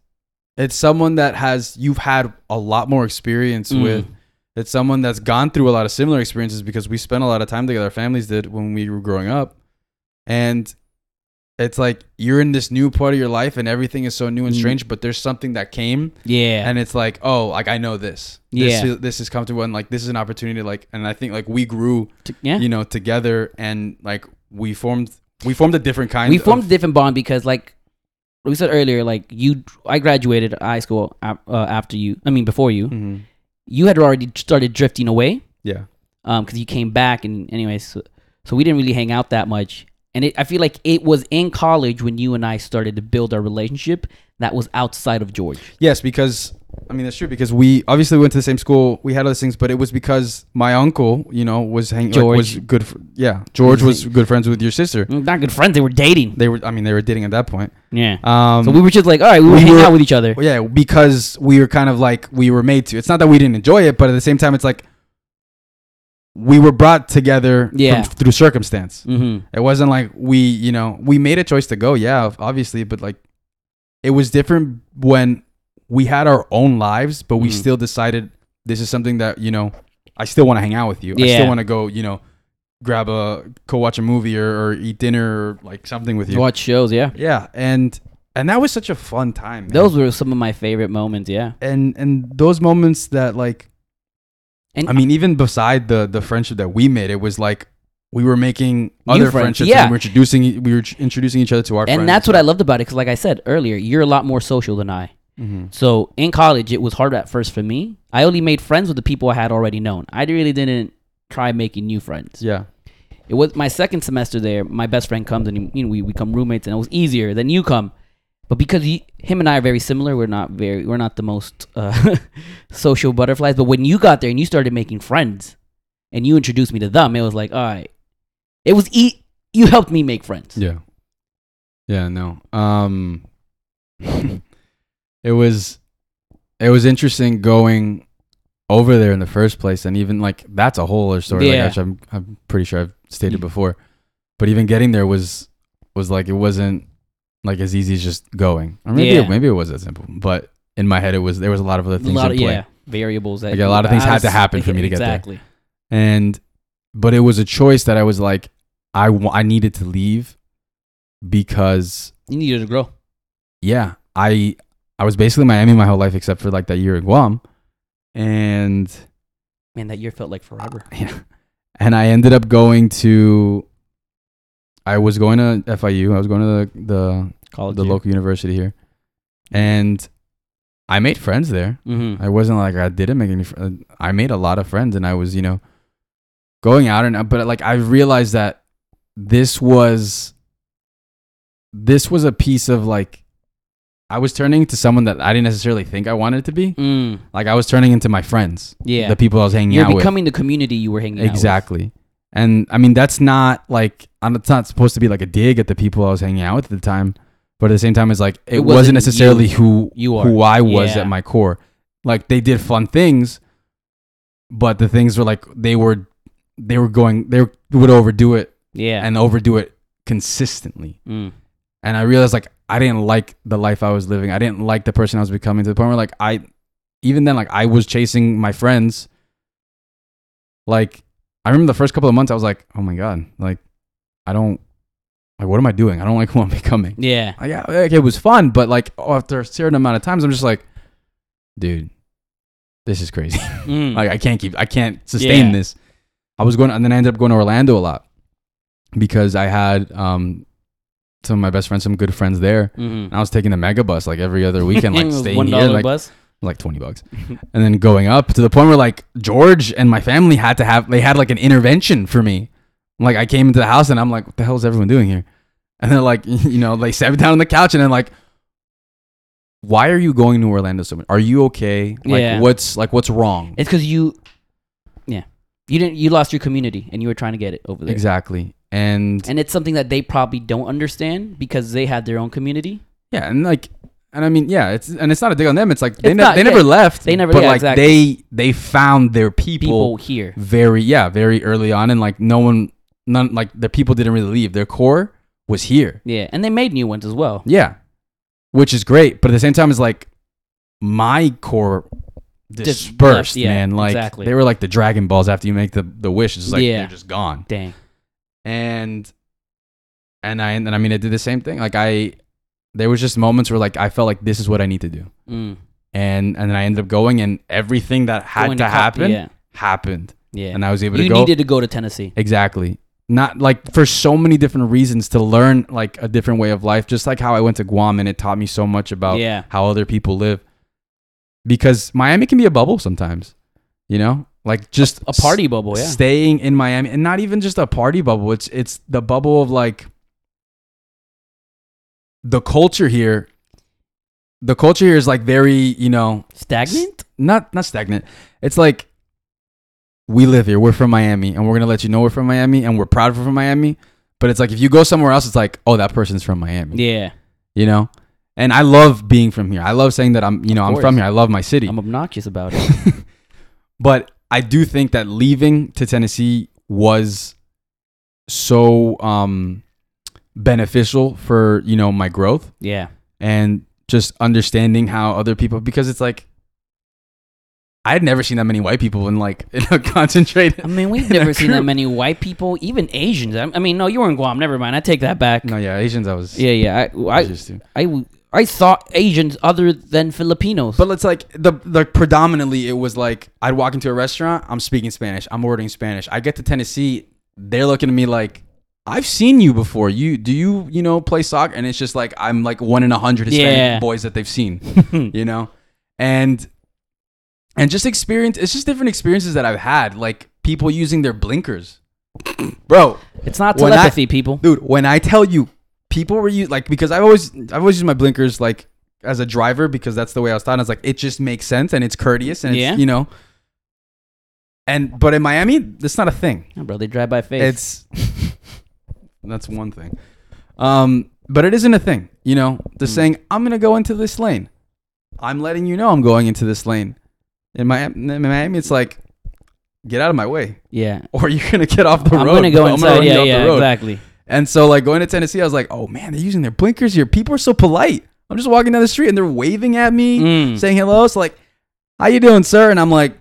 it's someone that has you've had a lot more experience Mm. with. It's someone that's gone through a lot of similar experiences because we spent a lot of time together. Our families did when we were growing up, and it's like you're in this new part of your life and everything is so new and Mm. strange. But there's something that came Yeah, and it's like oh like I know this. Yeah. This is, this is comfortable and like this is an opportunity like and I think like we grew yeah. you know, together and like we formed we formed a different kind of we formed a different bond because, like we said earlier, like you, I graduated high school uh, after you. I mean, before you. Mhm. You had already started drifting away. yeah. um because you came back and anyways so, so we didn't really hang out that much and it, i feel like it was in college when you and i started to build our relationship that was outside of george Yes, because I mean that's true because we obviously went to the same school. We had other things, but it was because my uncle, you know, was hanging like, was George. good. For, yeah, George was <laughs> good friends with your sister. Not good friends they were dating They were. I mean, they were dating at that point. yeah Um, so we were just like all right we we hang were- out with each other yeah, because we were kind of like we were made to. It's not that we didn't enjoy it, but at the same time, it's like we were brought together from- through circumstance. mm-hmm. It wasn't like we, you know, we made a choice to go, yeah, obviously, but like it was different when we had our own lives, but we Mhm. still decided this is something that, you know, I still want to hang out with you. Yeah. I still want to go, you know, grab a go watch a movie or, or eat dinner or like something with you. watch shows yeah Yeah, and and that was such a fun time. man. those were some of my favorite moments yeah and and those moments that like and I mean, even beside the the friendship that we made, it was like we were making New other friends, friendships. yeah. and we were introducing we were introducing each other to our friends. and that's what i loved about it because like i said earlier you're a lot more social than i hmm So in college, it was hard at first for me. I only made friends with the people I had already known. I really didn't try making new friends. Yeah. It was my second semester there. My best friend comes and you know, we become roommates, and it was easier. Then you come, but because he, him and I are very similar, we're not very we're not the most uh, <laughs> social butterflies. But when you got there and you started making friends, and you introduced me to them, it was like all right. It was e- you helped me make friends. Yeah. Yeah, no. Um <laughs> it was it was interesting going over there in the first place, and even like that's a whole other story. Yeah. Like, which I'm I'm pretty sure I've stated before, but even getting there was was like it wasn't like as easy as just going. Or maybe Yeah. it, maybe it was that simple, but in my head it was there was a lot of other A things lot in of, play. yeah, variables that Like, a lot of things had to happen for me to get there. exactly. and but it was a choice that I was like I wa- I needed to leave because You needed to grow. yeah I I was basically Miami my whole life except for like that year in Guam and Man, that year felt like forever. <laughs> yeah and I ended up going to I was going to FIU I was going to the the, College. the local university here and I made friends there Mm-hmm. I wasn't like I didn't make any. Fr- I made a lot of friends, and I was, you know, going out and but like I realized that this was this was a piece of like I was turning into someone that I didn't necessarily think I wanted to be. Mm, Like I was turning into my friends, yeah. the people I was hanging You're out becoming the community you were hanging with. out with. Exactly. And I mean that's not like I'm- it's not supposed to be like a dig at the people I was hanging out with at the time, but at the same time it's like it, It wasn't, wasn't necessarily you. who You are. who I was Yeah. at my core. Like they did fun things, but the things were like they were they were going they would overdo it Yeah. and overdo it consistently. mm. And I realized like I didn't like the life I was living. I didn't like the person I was becoming to the point where like I even then like I was chasing my friends. Like I remember the first couple of months I was like, "Oh my god, like I don't like what am I doing? I don't like <laughs> who I'm becoming." Yeah. Like, yeah, like, it was fun, but like after a certain amount of times I'm just like, "Dude, this is crazy." <laughs> Mm. like I can't keep I can't sustain Yeah. this. I was going and then I ended up going to Orlando a lot because I had um some of my best friends, some good friends there. Mhm. And I was taking the Megabus like every other weekend, like <laughs> staying one here, dollar like, bus. like twenty bucks, and then going up to the point where like George and my family had to have they had like an intervention for me. Like I came into the house and I'm like, what the hell is everyone doing here? And they're like, <laughs> you know, they sat me down on the couch and then like, why are you going to Orlando so much? Are you okay? Like Yeah. what's like what's wrong? It's because you, yeah, you didn't. You lost your community, and you were trying to get it over there. Exactly. And And it's something that they probably don't understand because they had their own community. yeah, and like and I mean, yeah, it's and it's not a dig on them. It's like they, It's ne- not- they yeah. never left. They never- but yeah, like exactly. they they found their people, People here. very yeah, very early on and like no one none like the people didn't really leave. Their core was here. Yeah, and they made new ones as well. Yeah. Which is great, but at the same time it's like my core dispersed, yeah, man. Like exactly. they were like the Dragon Balls after you make the the wish. It's just like Yeah. they're just gone. Dang. and and I and I mean I did the same thing. Like I there was just moments where like I felt like this is what I need to do. Mm. And and then I ended up going and everything that had Going to cop- happen Yeah. happened. Yeah. And I was able you to go needed to go to Tennessee. Exactly. Not like for so many different reasons to learn like a different way of life, just like how I went to Guam and it taught me so much about Yeah. how other people live. Because Miami can be a bubble sometimes, you know? Like just A party bubble, yeah. staying in Miami and not even just a party bubble. It's it's the bubble of like the culture here. The culture here is like very, you know, Stagnant? not not stagnant. It's like we live here. We're from Miami, and we're gonna let you know we're from Miami, and we're proud we're from Miami. But it's like if you go somewhere else, it's like, oh, that person's from Miami. Yeah. You know. And I love being from here. I love saying that I'm, you know, I'm from here. I love my city. I'm obnoxious about it. <laughs> but I do think that leaving to Tennessee was so um beneficial for, you know, my growth yeah. and just understanding how other people because it's like I had never seen that many white people in like <laughs> in a concentrated I mean, we've never seen that <laughs> many white people, even Asians. I I mean, no, you were in Guam. Never mind. I take that back. No, yeah, Asians I was Yeah, yeah. I, I I. I, I thought Asians other than Filipinos. But it's like the the predominantly it was like I'd walk into a restaurant, I'm speaking Spanish, I'm ordering Spanish. I get to Tennessee, they're looking at me like I've seen you before. You do you you know play soccer? And it's just like I'm like one in a hundred Hispanic Yeah. boys that they've seen, <laughs> you know, and and just experience. It's just different experiences that I've had, like people using their blinkers, <laughs> bro. it's not When I- telepathy, people. dude when i tell you people were you like because i've always i've always used my blinkers like as a driver because that's the way i was taught and it's like it just makes sense and it's courteous and it's Yeah. you know and but in miami that's not a thing Yeah, bro, they drive by face. it's <laughs> that's one thing um but it isn't a thing you know the Mm. saying i'm gonna go into this lane I'm letting you know I'm going into this lane. In Miami, in Miami it's like, get out of my way, Yeah. <laughs> or you're gonna get off the I'm road. gonna go bro. I'm inside. run you Yeah, off the yeah, road. exactly. And so like going to Tennessee, I was like, oh man, they're using their blinkers here. People are so polite. I'm just walking down the street and they're waving at me, Mm. saying hello. So like, how you doing, sir? And I'm like,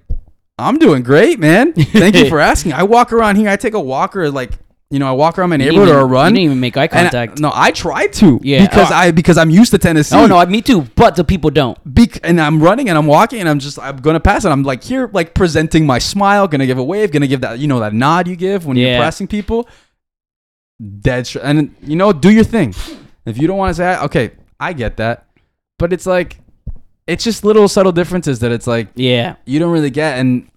I'm doing great, man. Thank you <laughs> for asking. I walk around here. I take a walker, like you know, I walk around my neighborhood or a even- run. You didn't even make eye and I- contact. no, I try to. Yeah. Because. I because I'm used to Tennessee. oh no, me too. But the people don't. Bec- and I'm running and I'm walking and I'm just I'm gonna pass and I'm like here like presenting my smile, gonna give a wave, gonna give that you know that nod you give when Yeah. you're passing people. Dead str- and you know do your thing. If you don't want to say okay, I get that, but it's like it's just little subtle differences that it's like Yeah. you don't really get and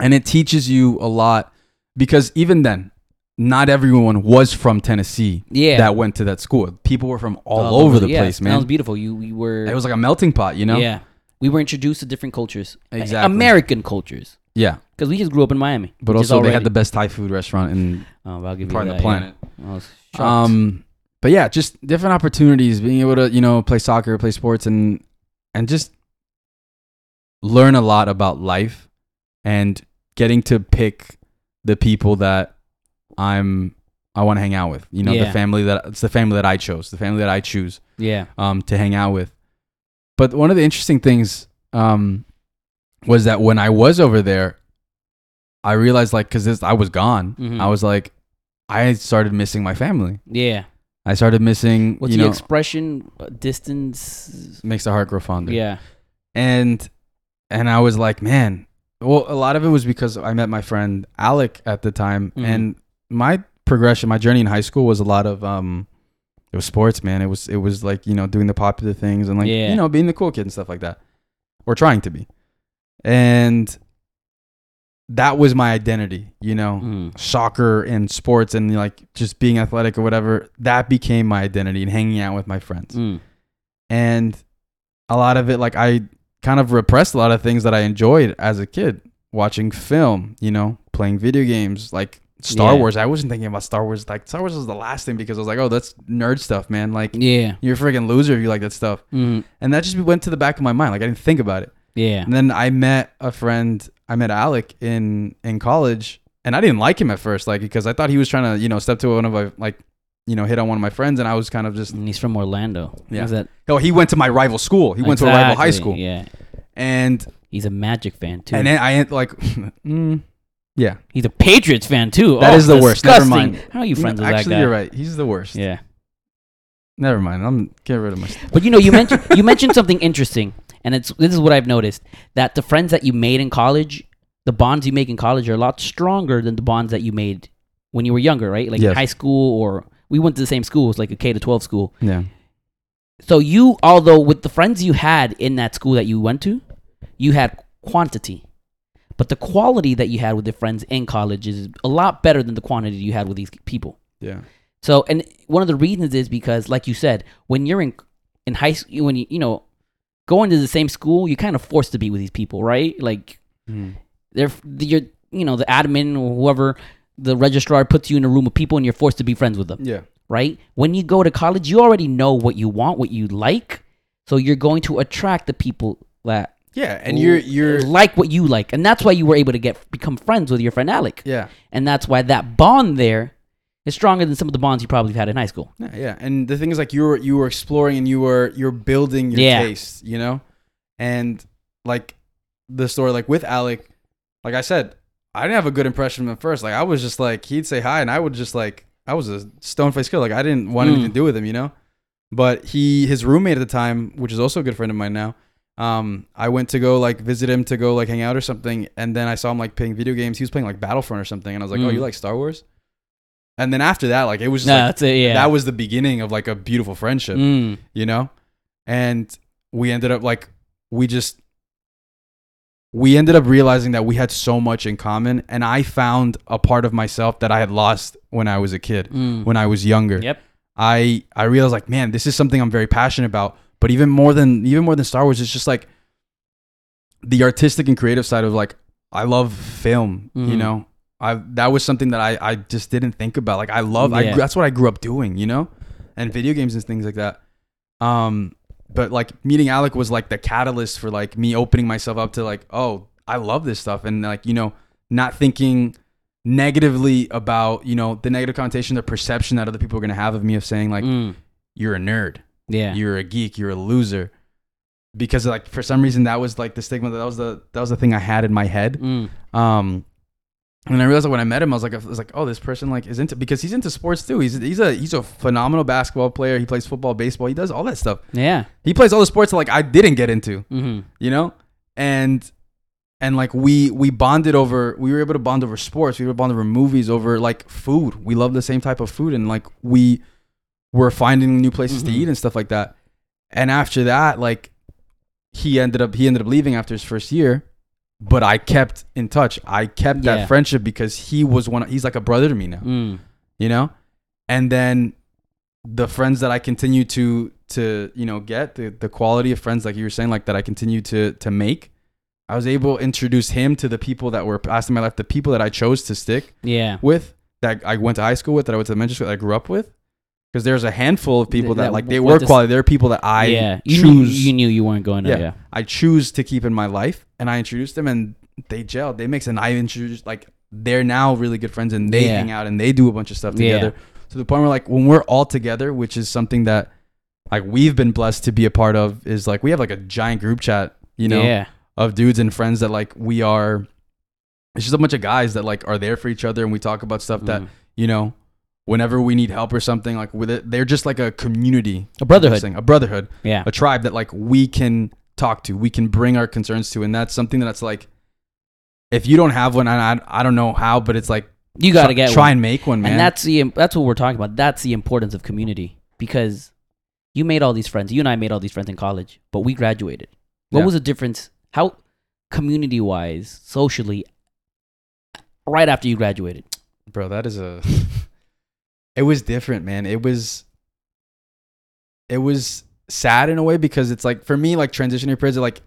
and it teaches you a lot because even then not everyone was from Tennessee Yeah. that went to that school. People were from all, All over the yeah, place, That was beautiful. You we were. It was like a melting pot, you know? Yeah. We were introduced to different cultures. Exactly. American cultures. Yeah. Because we just grew up in Miami. But also, they had the best Thai food restaurant in Oh, I'll give you part of the planet. Yeah. I was. Um, but yeah, just different opportunities, being able to you know play soccer, play sports, and and just learn a lot about life, and getting to pick the people that I'm I want to hang out with. You know, the family that it's the family that I chose, the family that I choose yeah. um, to hang out with. But one of the interesting things um, was that when I was over there, I realized like because I was gone, Mhm. I was like, I started missing my family. Yeah. I started missing, What's you the know, expression? Uh, Distance. makes the heart grow fonder. Yeah. and and I was like, man. Well, a lot of it was because I met my friend Alec at the time, Mhm. and my progression, my journey in high school was a lot of um, it was sports, man. It was it was like you know doing the popular things and like Yeah. you know being the cool kid and stuff like that, or trying to be, and that was my identity, you know. Mm. Soccer and sports and like just being athletic or whatever, that became my identity and hanging out with my friends. Mm. and a lot of it like i kind of repressed a lot of things that i enjoyed as a kid watching film you know playing video games like star Yeah. wars i wasn't thinking about star wars like star wars was the last thing because i was like oh that's nerd stuff man like Yeah. you're a freaking loser if you like that stuff Mm. and that just went to the back of my mind like i didn't think about it Yeah. and then i met a friend i met alec in in college and i didn't like him at first like because i thought he was trying to you know step to one of my like you know hit on one of my friends and i was kind of just And he's from Orlando. Yeah. Is that oh he went to my rival school he went to a rival high school Yeah. and He's a Magic fan too. and then I like, <laughs> mm, yeah, he's a Patriots fan too. That oh, is the worst. Never mind. How are you friends with Actually, that guy? Actually, you're right. He's the worst. Yeah. Never mind. I'm get rid of my. St- But you know, you mentioned you mentioned something interesting, and it's this is what I've noticed that the friends that you made in college, the bonds you make in college, are a lot stronger than the bonds that you made when you were younger, right? Like Yes. high school, or we went to the same school, it's like a K to twelve school. yeah. So you, although with the friends you had in that school that you went to, you had quantity, but the quality that you had with the friends in college is a lot better than the quantity you had with these people. Yeah. So, and one of the reasons is because, like you said, when you're in in high school, when you you know going to the same school, you're kind of forced to be with these people, right? Like Mhm. they're you're you know the admin or whoever the registrar puts you in a room of people, and you're forced to be friends with them, Yeah. right? When you go to college, you already know what you want, what you like, so you're going to attract the people that Yeah. And you're you're like what you like, and that's why you were able to get become friends with your friend Alec, yeah. and that's why that bond there is stronger than some of the bonds you probably had in high school. Yeah, yeah. And the thing is, like, you were you were exploring and you were you're building your Yeah. taste, you know, and like the story, like with Alec, like I said, I didn't have a good impression of him at first. Like I was just like he'd say hi, and I would just like I was a stone faced kid. Like I didn't want Mm. anything to do with him, you know. But he, his roommate at the time, which is also a good friend of mine now. Um, I went to go like visit him to go like hang out or something, and then I saw him like playing video games. He was playing like Battlefront or something, and I was like, "Oh, Mm. you like Star Wars?" And then after that, like it was just No, like, it. Yeah, that was the beginning of like a beautiful friendship, Mm. you know? And we ended up like we just we ended up realizing that we had so much in common and I found a part of myself that I had lost when I was a kid, Mm. when I was younger. Yep. I I realized like, man, this is something I'm very passionate about. But even more than even more than Star Wars, it's just like the artistic and creative side of like I love film, you Mhm. know. I that was something that I I just didn't think about. Like I love Yeah. grew- that's what I grew up doing, you know, and video games and things like that. Um, but like meeting Alec was like the catalyst for like me opening myself up to like, oh, I love this stuff, and like you know, not thinking negatively about you know the negative connotation, the perception that other people are gonna have of me of saying like Mm. you're a nerd, Yeah. you're a geek, you're a loser, because like for some reason that was like the stigma that was the that was the thing I had in my head. Mm. Um, and I realized that when I met him, I was like, I was like, oh, this person like is into because he's into sports too. He's he's a he's a phenomenal basketball player. He plays football, baseball. He does all that stuff. Yeah. He plays all the sports that, like I didn't get into, Mm-hmm. you know, and and like we we bonded over. We were able to bond over sports. We were able to bond over movies, over like food. We love the same type of food, and like we were finding new places to Mhm. eat and stuff like that. And after that, like he ended up he ended up leaving after his first year but I kept in touch. I kept Yeah. that friendship because he was one. He's like a brother to me now, Mm. you know. And then the friends that I continue to to you know get the the quality of friends like you were saying like that I continue to to make. I was able to introduce him to the people that were past in my life, the people that I chose to stick Yeah. with, that I went to high school with, that I went to elementary school, that I grew up with. Because there's a handful of people That- that, like they were quality. There are people that I yeah. You knew, choose. you knew you weren't going to. Yeah. Yeah. I choose to keep in my life, and I introduced them, and they gelled. They mix, and I introduced like they're now really good friends, and they Yeah. hang out and they do a bunch of stuff Yeah. together. To the point where like when we're all together, which is something that like we've been blessed to be a part of, is like we have like a giant group chat, you know, Yeah. of dudes and friends that like we are. It's just a bunch of guys that like are there for each other, and we talk about stuff that Mm. you know. Whenever we need help or something like with it, they're just like a community, A brotherhood. thing, a brotherhood Yeah. a tribe that like we can talk to, we can bring our concerns to, and that's something that's like, if you don't have one, I I, I don't know how, but it's like You got to try, get try one. and make one, man. And that's the that's what we're talking about. That's the importance of community because you made all these friends. You and I made all these friends in college, but we graduated. What Yeah. was the difference? How community wise, socially, right after you graduated? bro. That is a. <laughs> it was different, man. It was. It was sad in a way because it's like for me, like transitionary periods are like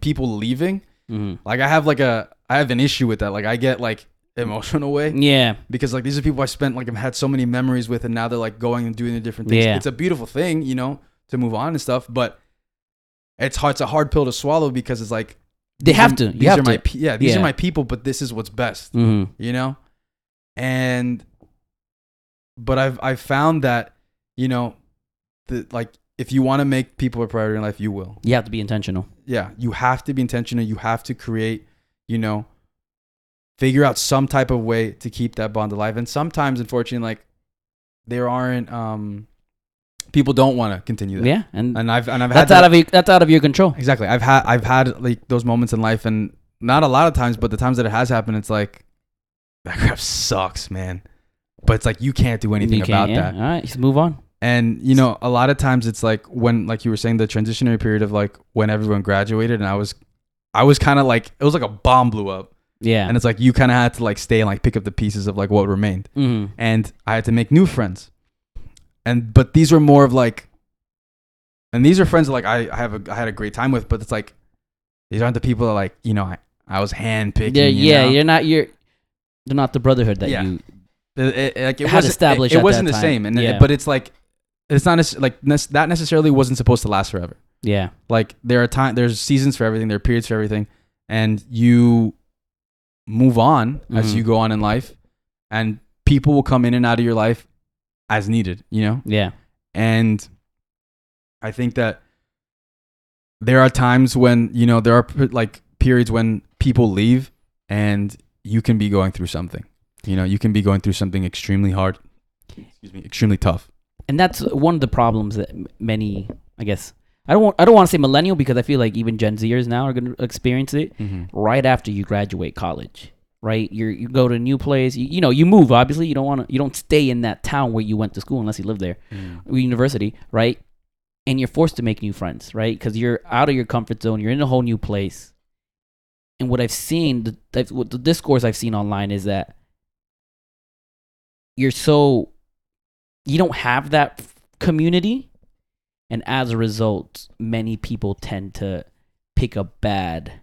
people leaving. Mm-hmm. Like I have like a I have an issue with that. Like I get like emotional way. Yeah, because like these are people I spent like I've had so many memories with, and now they're like going and doing the different things. Yeah. It's a beautiful thing, you know, to move on and stuff, but it's hard. It's a hard pill to swallow because it's like they have are- to. These You have are to. pe- yeah. These Yeah. are my people, but this is what's best, Mm-hmm. you know. And but I've I've found that you know that like if you want to make people a priority in life, you will. You have to be intentional. Yeah, you have to be intentional. You have to create, you know, figure out some type of way to keep that bond alive. And sometimes, unfortunately, like there aren't um people don't want to continue that. Yeah, and, And I've and I've had that's out of your, that's out of your control. exactly. I've had I've had like those moments in life, and not a lot of times, but the times that it has happened, it's like that crap sucks, man. But it's like you can't do anything You about yeah. that. All right, let's move on. And you know, a lot of times it's like when, like you were saying, the transitionary period of like when everyone graduated, and I was, I was kind of like it was like a bomb blew up, Yeah, and it's like you kind of had to like stay and like pick up the pieces of like what remained, mm-hmm. and I had to make new friends, and but these were more of like, and these are friends that like I, I have a I had a great time with, but it's like these aren't the people that like you know I, I was handpicking. yeah, you yeah. know? You're not. You're. They're not the brotherhood that Yeah. you. It, it, like it had wasn't, established It, it wasn't the time. same, and Yeah. but it's like it's not nec- like nec- that necessarily wasn't supposed to last forever. Yeah. like there are time there's seasons for everything there are periods for everything and you move on as Mhm. you go on in life and people will come in and out of your life as needed you know Yeah. and i think that there are times when you know there are like periods when people leave and you can be going through something you know you can be going through something extremely hard excuse me extremely tough. And that's one of the problems that many i guess i don't want i don't want to say millennial because i feel like even gen zers now are going to experience it mm-hmm. right after you graduate college right? You you go to a new place you, you know you move obviously. You don't want to you don't stay in that town where you went to school unless you live there. Mm. Or university right? And you're forced to make new friends right? Because you're out of your comfort zone. You're in a whole new place. And what i've seen the, the, what the discourse i've seen online is that you're so you don't have that community. And as a result many people tend to pick up bad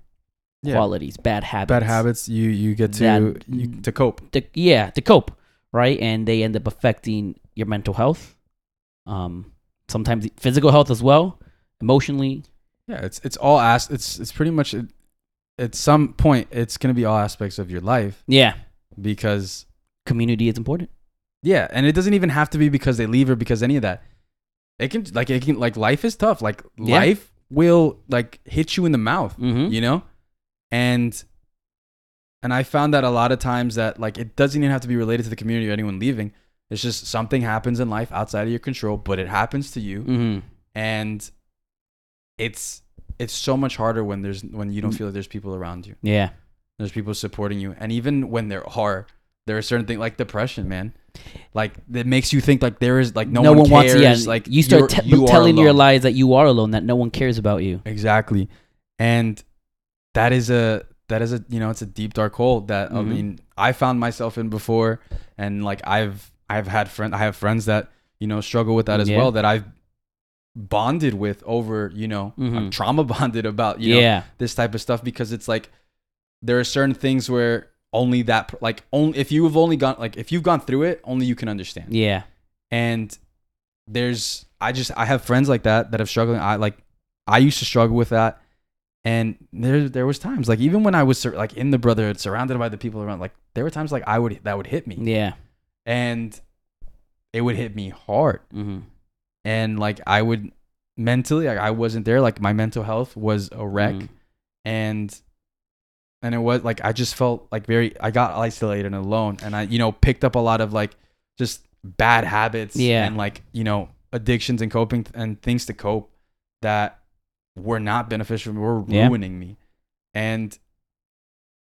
yeah. qualities bad habits bad habits. you you get to That- you, to cope. to, yeah to cope right? And they end up affecting your mental health um sometimes physical health as well emotionally. Yeah, it's it's all as it's it's pretty much it, at some point it's gonna be all aspects of your life. Yeah, because community is important. Yeah, and it doesn't even have to be because they leave or because any of that. It can like it can like life is tough. Like Yeah. life will like hit you in the mouth, Mm-hmm. you know, and and I found that a lot of times that like it doesn't even have to be related to the community or anyone leaving. It's just something happens in life outside of your control, but it happens to you, Mm-hmm. and it's it's so much harder when there's when you don't feel like there's people around you. Yeah. There's people supporting you, and even when there are, there are certain things like depression, man. Like it makes you think like there is like no, one, wants. cares. Yeah, like you start te- you telling your lies that you are alone, that no one cares about you. exactly, and that is a that is a you know it's a deep dark hole that I Mhm. mean I found myself in before, and like I've I've had friend I have friends that you know struggle with that as Yeah. well that I've bonded with over you know Mhm. I'm trauma <laughs> bonded about you know yeah. this type of stuff because it's like there are certain things where only that like only if you've only gone like if you've gone through it only you can understand Yeah. and there's i just i have friends like that that have struggled i like i used to struggle with that and there there was times like even when i was like in the brotherhood surrounded by the people around like there were times like i would that would hit me Yeah. and it would hit me hard Mm-hmm. and like i would mentally like, i wasn't there like my mental health was a wreck Mhm. and and it was like I just felt like very I got isolated and alone and I you know picked up a lot of like just bad habits Yeah. and like you know addictions and coping and things to cope that were not beneficial were Yeah. ruining me and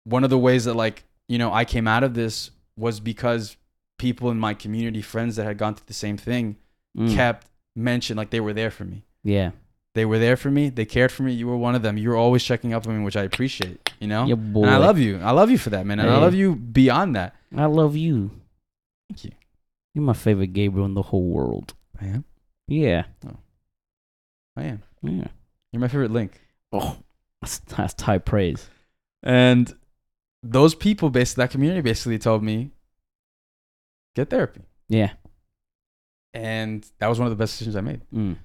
one of the ways that like you know I came out of this was because people in my community friends that had gone through the same thing Mm. kept mentioned like they were there for me Yeah. They were there for me. They cared for me. You were one of them. You were always checking up on me, which I appreciate. You know, Yeah, boy. and I love you. I love you for that, man. And I love you beyond that. I love you. Thank you. You're my favorite Gabriel in the whole world. I am. Yeah. I am. Yeah. You're my favorite Link. Oh, that's, that's high praise. And those people, basically, that community, basically told me, get therapy. Yeah. And that was one of the best decisions I made. Mm.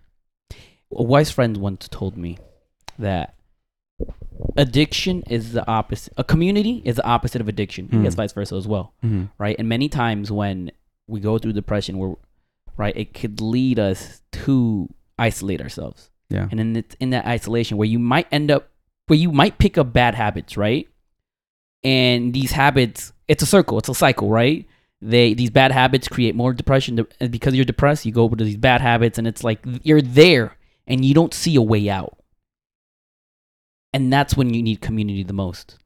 A wise friend once told me that addiction is the opposite. A community is the opposite of addiction. I Mm. guess vice versa as well, Mm-hmm. right? And many times when we go through depression, we're right, it could lead us to isolate ourselves. Yeah. and then it's in that isolation where you might end up where you might pick up bad habits right and these habits it's a circle it's a cycle right they these bad habits create more depression and because you're depressed you go over to these bad habits and it's like you're there and you don't see a way out and that's when you need community the most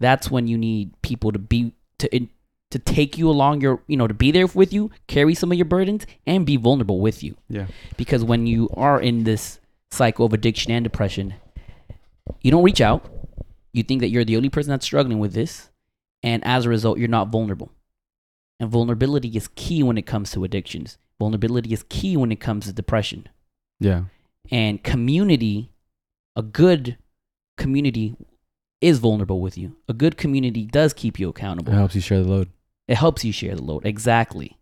that's when you need people to be to to take you along your you know to be there with you carry some of your burdens and be vulnerable with you Yeah. because when you are in this cycle of addiction and depression, you don't reach out. You think that you're the only person that's struggling with this, and as a result, you're not vulnerable. And vulnerability is key when it comes to addictions. Vulnerability is key when it comes to depression. Yeah. And community, a good community is vulnerable with you. A good community does keep you accountable. It helps you share the load. It helps you share the load. Exactly.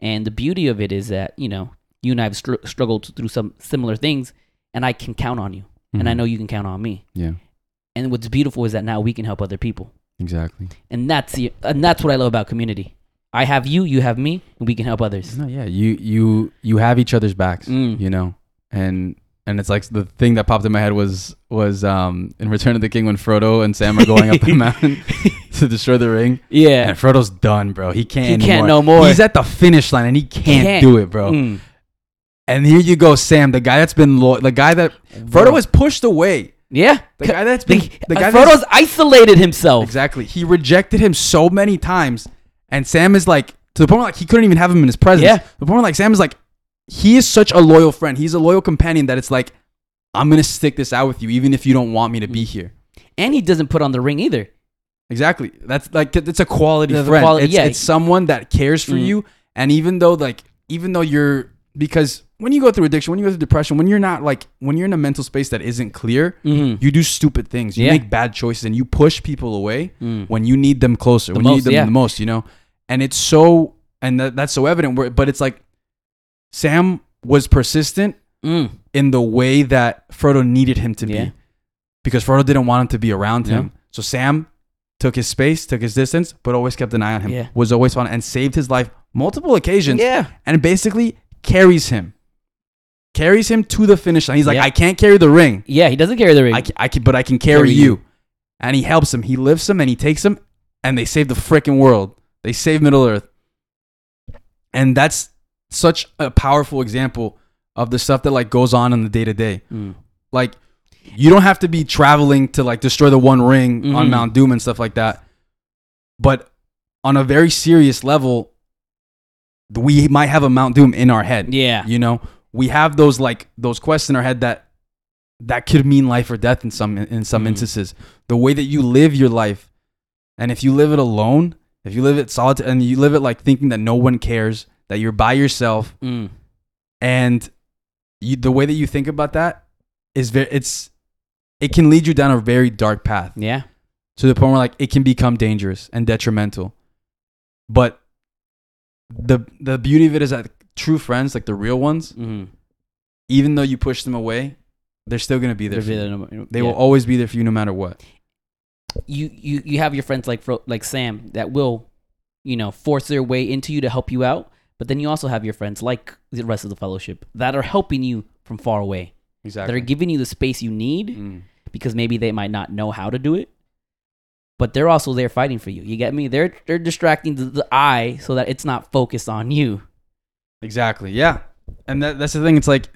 And the beauty of it is that, you know, you and I have str- struggled through some similar things, and I can count on you. And I Mhm. know you can count on me. Yeah. And what's beautiful is that now we can help other people. Exactly. And that's the, and that's what I love about community. I have you, you have me, and we can help others. No, yeah. You you you have each other's backs. Mm. You know, and and it's like the thing that popped in my head was was um in Return of the King when Frodo and Sam are going up the <laughs> mountain <laughs> to destroy the ring. Yeah. And Frodo's done, bro. He can't. He can't no more. He's at the finish line and he can't, Can't. do it, bro. Mm. And here you go, Sam, the guy that's been lo- the guy that Frodo has pushed away. Yeah. The guy that's been The, the guy Frodo's isolated himself. exactly. He rejected him so many times, and Sam is like to the point where like he couldn't even have him in his presence. Yeah. The point where like Sam is like he is such a loyal friend. He's a loyal companion that it's like I'm gonna stick this out with you even if you don't want me to be here. And he doesn't put on the ring either. Exactly. That's like it's a quality The- the friend. quality- it's, yeah. it's someone that cares for Mm. you, and even though like even though you're because when you go through addiction, when you go through depression, when you're not like when you're in a mental space that isn't clear, Mm-hmm. you do stupid things. You Yeah. make bad choices, and you push people away Mm. when you need them closer, The when you most, need them yeah. the most. You know, and it's so and that, that's so evident. Where, but it's like Sam was persistent, Mm. in the way that Frodo needed him to Yeah. be. Because Frodo didn't want him to be around Yeah. him. So Sam took his space, took his distance, but always kept an eye on him. Yeah. Was always on and saved his life multiple occasions Yeah. and basically carries him. Carries him to the finish line. He's like. I can't carry the ring. Yeah. He doesn't carry the ring. I can, I can, but I can carry, Carry you. you. And he helps him. He lifts him and he takes him, and they save the freaking world. They save Middle Earth. And that's such a powerful example of the stuff that like goes on in the day to day. Like, you don't have to be traveling to like destroy the One Ring on Mhm. Mount Doom and stuff like that. But on a very serious level, we might have a Mount Doom in our head. Yeah. You know, we have those like those quests in our head that that could mean life or death in some in some Mhm. instances. The way that you live your life, and if you live it alone, if you live it solitude, and you live it like thinking that no one cares, that you're by yourself, Mm. and you, the way that you think about that is very it's it can lead you down a very dark path Yeah. to the point where like it can become dangerous and detrimental. But the the beauty of it is that true friends, like the real ones, Mm. even though you push them away, they're still gonna be there. For you. They will always be there for you no matter what. you you you have your friends like Fro- like Sam that will, you know, force their way into you to help you out. But then you also have your friends like the rest of the fellowship that are helping you from far away. Exactly. That are giving you the space you need Mm. because maybe they might not know how to do it. But they're also there fighting for you. You get me? They're they're distracting the, the eye so that it's not focused on you. Exactly. Yeah. And that, that's the thing. It's like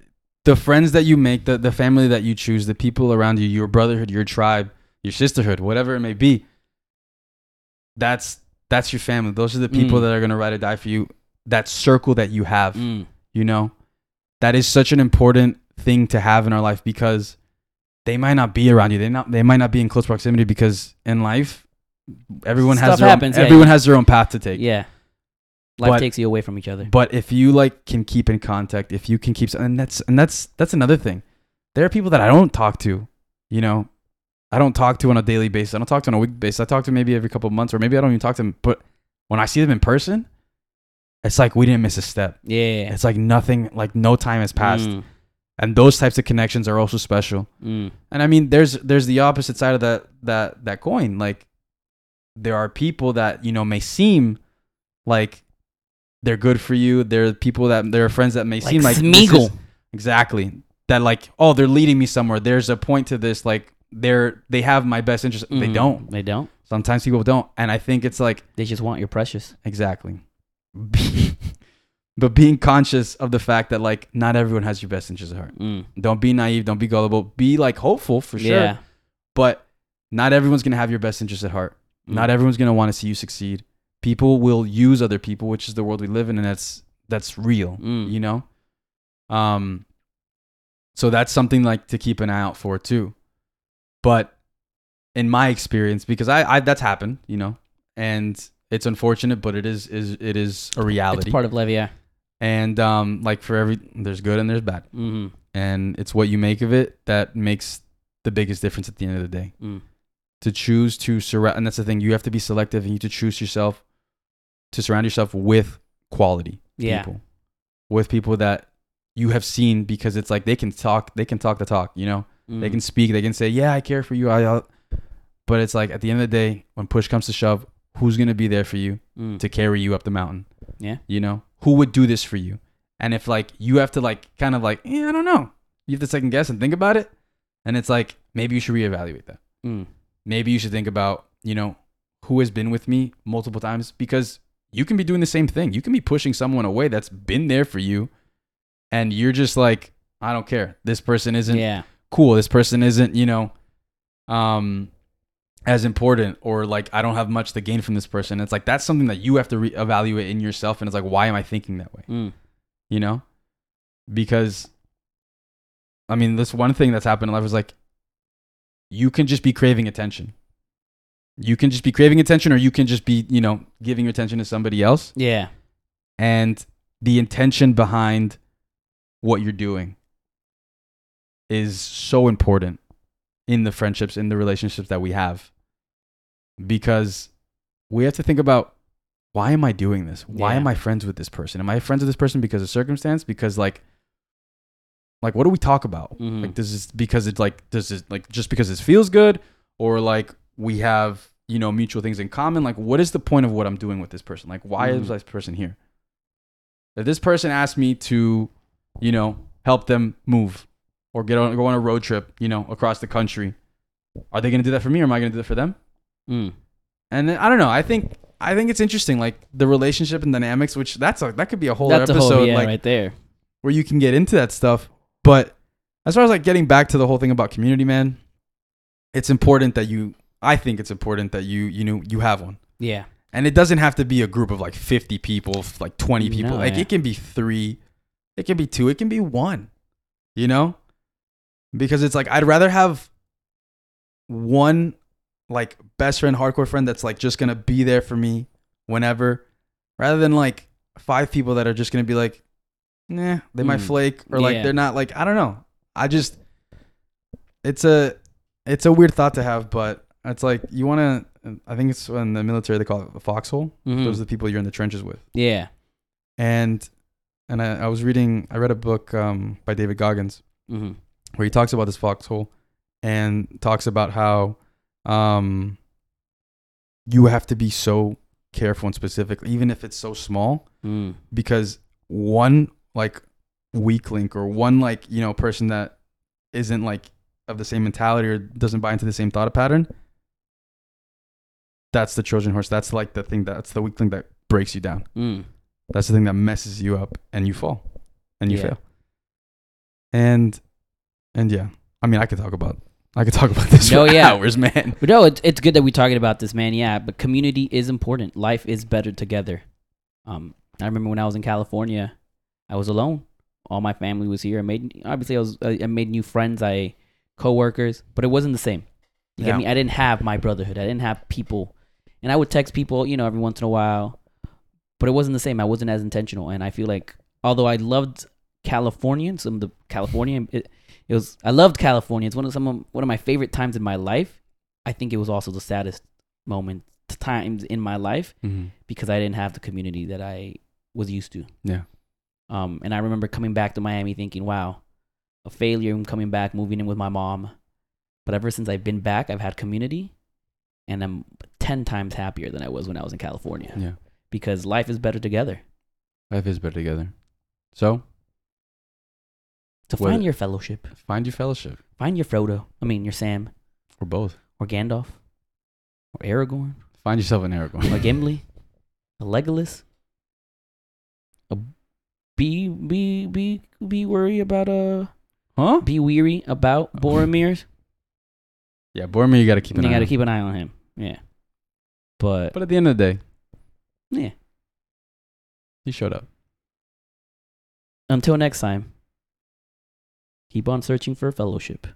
the friends that you make, the, the family that you choose, the people around you, your brotherhood, your tribe, your sisterhood, whatever it may be. That's that's your family. Those are the people Mm. that are gonna ride or die for you. That circle that you have. Mm. you know that is such an important thing to have in our life because they might not be around you they not they might not be in close proximity because in life everyone has their happens, own, yeah, everyone yeah. has their own path to take Yeah. Life But- takes you away from each other. but if you like can keep in contact if you can keep and that's and that's that's another thing there are people that i don't talk to you know i don't talk to on a daily basis i don't talk to on a week basis i talk to maybe every couple of months or maybe i don't even talk to them but when i see them in person it's like we didn't miss a step Yeah. it's like nothing like no time has passed Mm. and those types of connections are also special Mm. and i mean there's there's the opposite side of that that that coin like there are people that you know may seem like they're good for you there are people that there are friends that may Like seem like Smeagol. exactly that like oh they're leading me somewhere there's a point to this like they're they have my best interest they Mm. don't They don't. sometimes people don't and i think it's like They just want your precious. exactly <laughs> but being conscious of the fact that like not everyone has your best interest at heart Mm. don't be naive. Don't be gullible. Be like hopeful for sure. Yeah. But not everyone's gonna have your best interest at heart. Mm. Not everyone's gonna want to see you succeed. People will use other people, which is the world we live in, and that's that's real. Mm. You know. Um. So that's something like to keep an eye out for too. But in my experience, because I, I that's happened, you know, and it's unfortunate, but it is is it is a reality. It's part of life, yeah. and um, like for every there's good and there's bad Mm-hmm. and it's what you make of it that makes the biggest difference at the end of the day. Mm. To choose to surround, and that's the thing, you have to be selective and you have to choose yourself to surround yourself with quality Yeah. people, with people that you have seen because it's like they can talk, they can talk the talk, you know, they Mm. can speak, they can say, yeah, I care for you, I, I'll, but it's like at the end of the day, when push comes to shove, who's gonna be there for you Mm. to carry you up the mountain? Yeah. You know, who would do this for you? And if like you have to like kind of like, yeah, I don't know. You have to second guess and think about it. And it's like maybe you should reevaluate that. Mm. Maybe you should think about, you know, who has been with me multiple times because you can be doing the same thing. You can be pushing someone away that's been there for you and you're just like, I don't care. This person isn't Yeah. cool. This person isn't, you know, um, as important, or like I don't have much to gain from this person. It's like that's something that you have to re- evaluate in yourself, and it's like, why am I thinking that way? Mm. You know, because I mean, this one thing that's happened in life is like you can just be craving attention. You can just be craving attention, or you can just be, you know, giving your attention to somebody else Yeah. and the intention behind what you're doing is so important in the friendships in the relationships that we have because we have to think about why am i doing this why Yeah. am i friends with this person am i friends with this person because of circumstance because like like what do we talk about? Mhm. Like does this because it's like does this like just because it feels good or like we have you know mutual things in common? Like what is the point of what I'm doing with this person? Like why is Mhm. this person here? If this person asked me to, you know, help them move or get on go on a road trip, you know, across the country, are they gonna do that for me or am I gonna do that for them? Mm. And then I don't know. I think I think it's interesting, like the relationship and dynamics, which that's a, that could be a whole That's episode, whole yeah like right there. where you can get into that stuff. But as far as like getting back to the whole thing about community, man, it's important that you. I think it's important that you you know you have one, Yeah. and it doesn't have to be a group of like fifty people, like twenty people. No, like yeah. it can be three, it can be two, it can be one. You know, because it's like I'd rather have one like best friend, hardcore friend that's like just gonna be there for me whenever, rather than like five people that are just gonna be like, nah, they might Mm. flake or like Yeah. they're not like I don't know. I just it's a it's a weird thought to have, but it's like you want to. I think it's in the military they call it a foxhole. Mhm. Those are the people you're in the trenches with, Yeah. and and I, I was reading. I read a book um, by David Goggins Mm-hmm. Where he talks about this foxhole and talks about how um, you have to be so careful and specific, even if it's so small, Mm. because one like weak link or one like you know person that isn't like of the same mentality or doesn't buy into the same thought pattern that's the trojan horse that's like the thing that's the weak link that breaks you down Mm. that's the thing that messes you up and you fall and you Yeah. fail and and yeah i mean i could talk about i could <laughs> talk about this No, for yeah. hours man But no, it's it's good that we're talking about this, man. Yeah, but community is important. Life is better together. Um, I remember when I was in California, I was alone. All my family was here. I made obviously I was I made new friends, I coworkers, but it wasn't the same. You Yeah. get me? I didn't have my brotherhood. I didn't have people, and I would text people, you know, every once in a while, but it wasn't the same. I wasn't as intentional, and I feel like although I loved California and some of the California, it, it was I loved California. It's one of some of, one of my favorite times in my life. I think it was also the saddest moment times in my life because I didn't have the community that I was used to. yeah Um, and I remember coming back to Miami thinking, wow, a failure and coming back, moving in with my mom. But ever since I've been back, I've had community and I'm 10 times happier than I was when I was in California yeah because life is better together. life is better together so So find your fellowship, find your fellowship. Find your Frodo, I mean, your Sam, or both. Or Gandalf, or Aragorn, find yourself an aragorn. A Gimli, a Legolas, a be be be be worry about uh huh? be weary about <laughs> Boromir's. yeah boromir you gotta keep an you eye got to on. keep an eye on him. Yeah, but but at the end of the day yeah. he showed up. Until next time, keep on searching for a fellowship.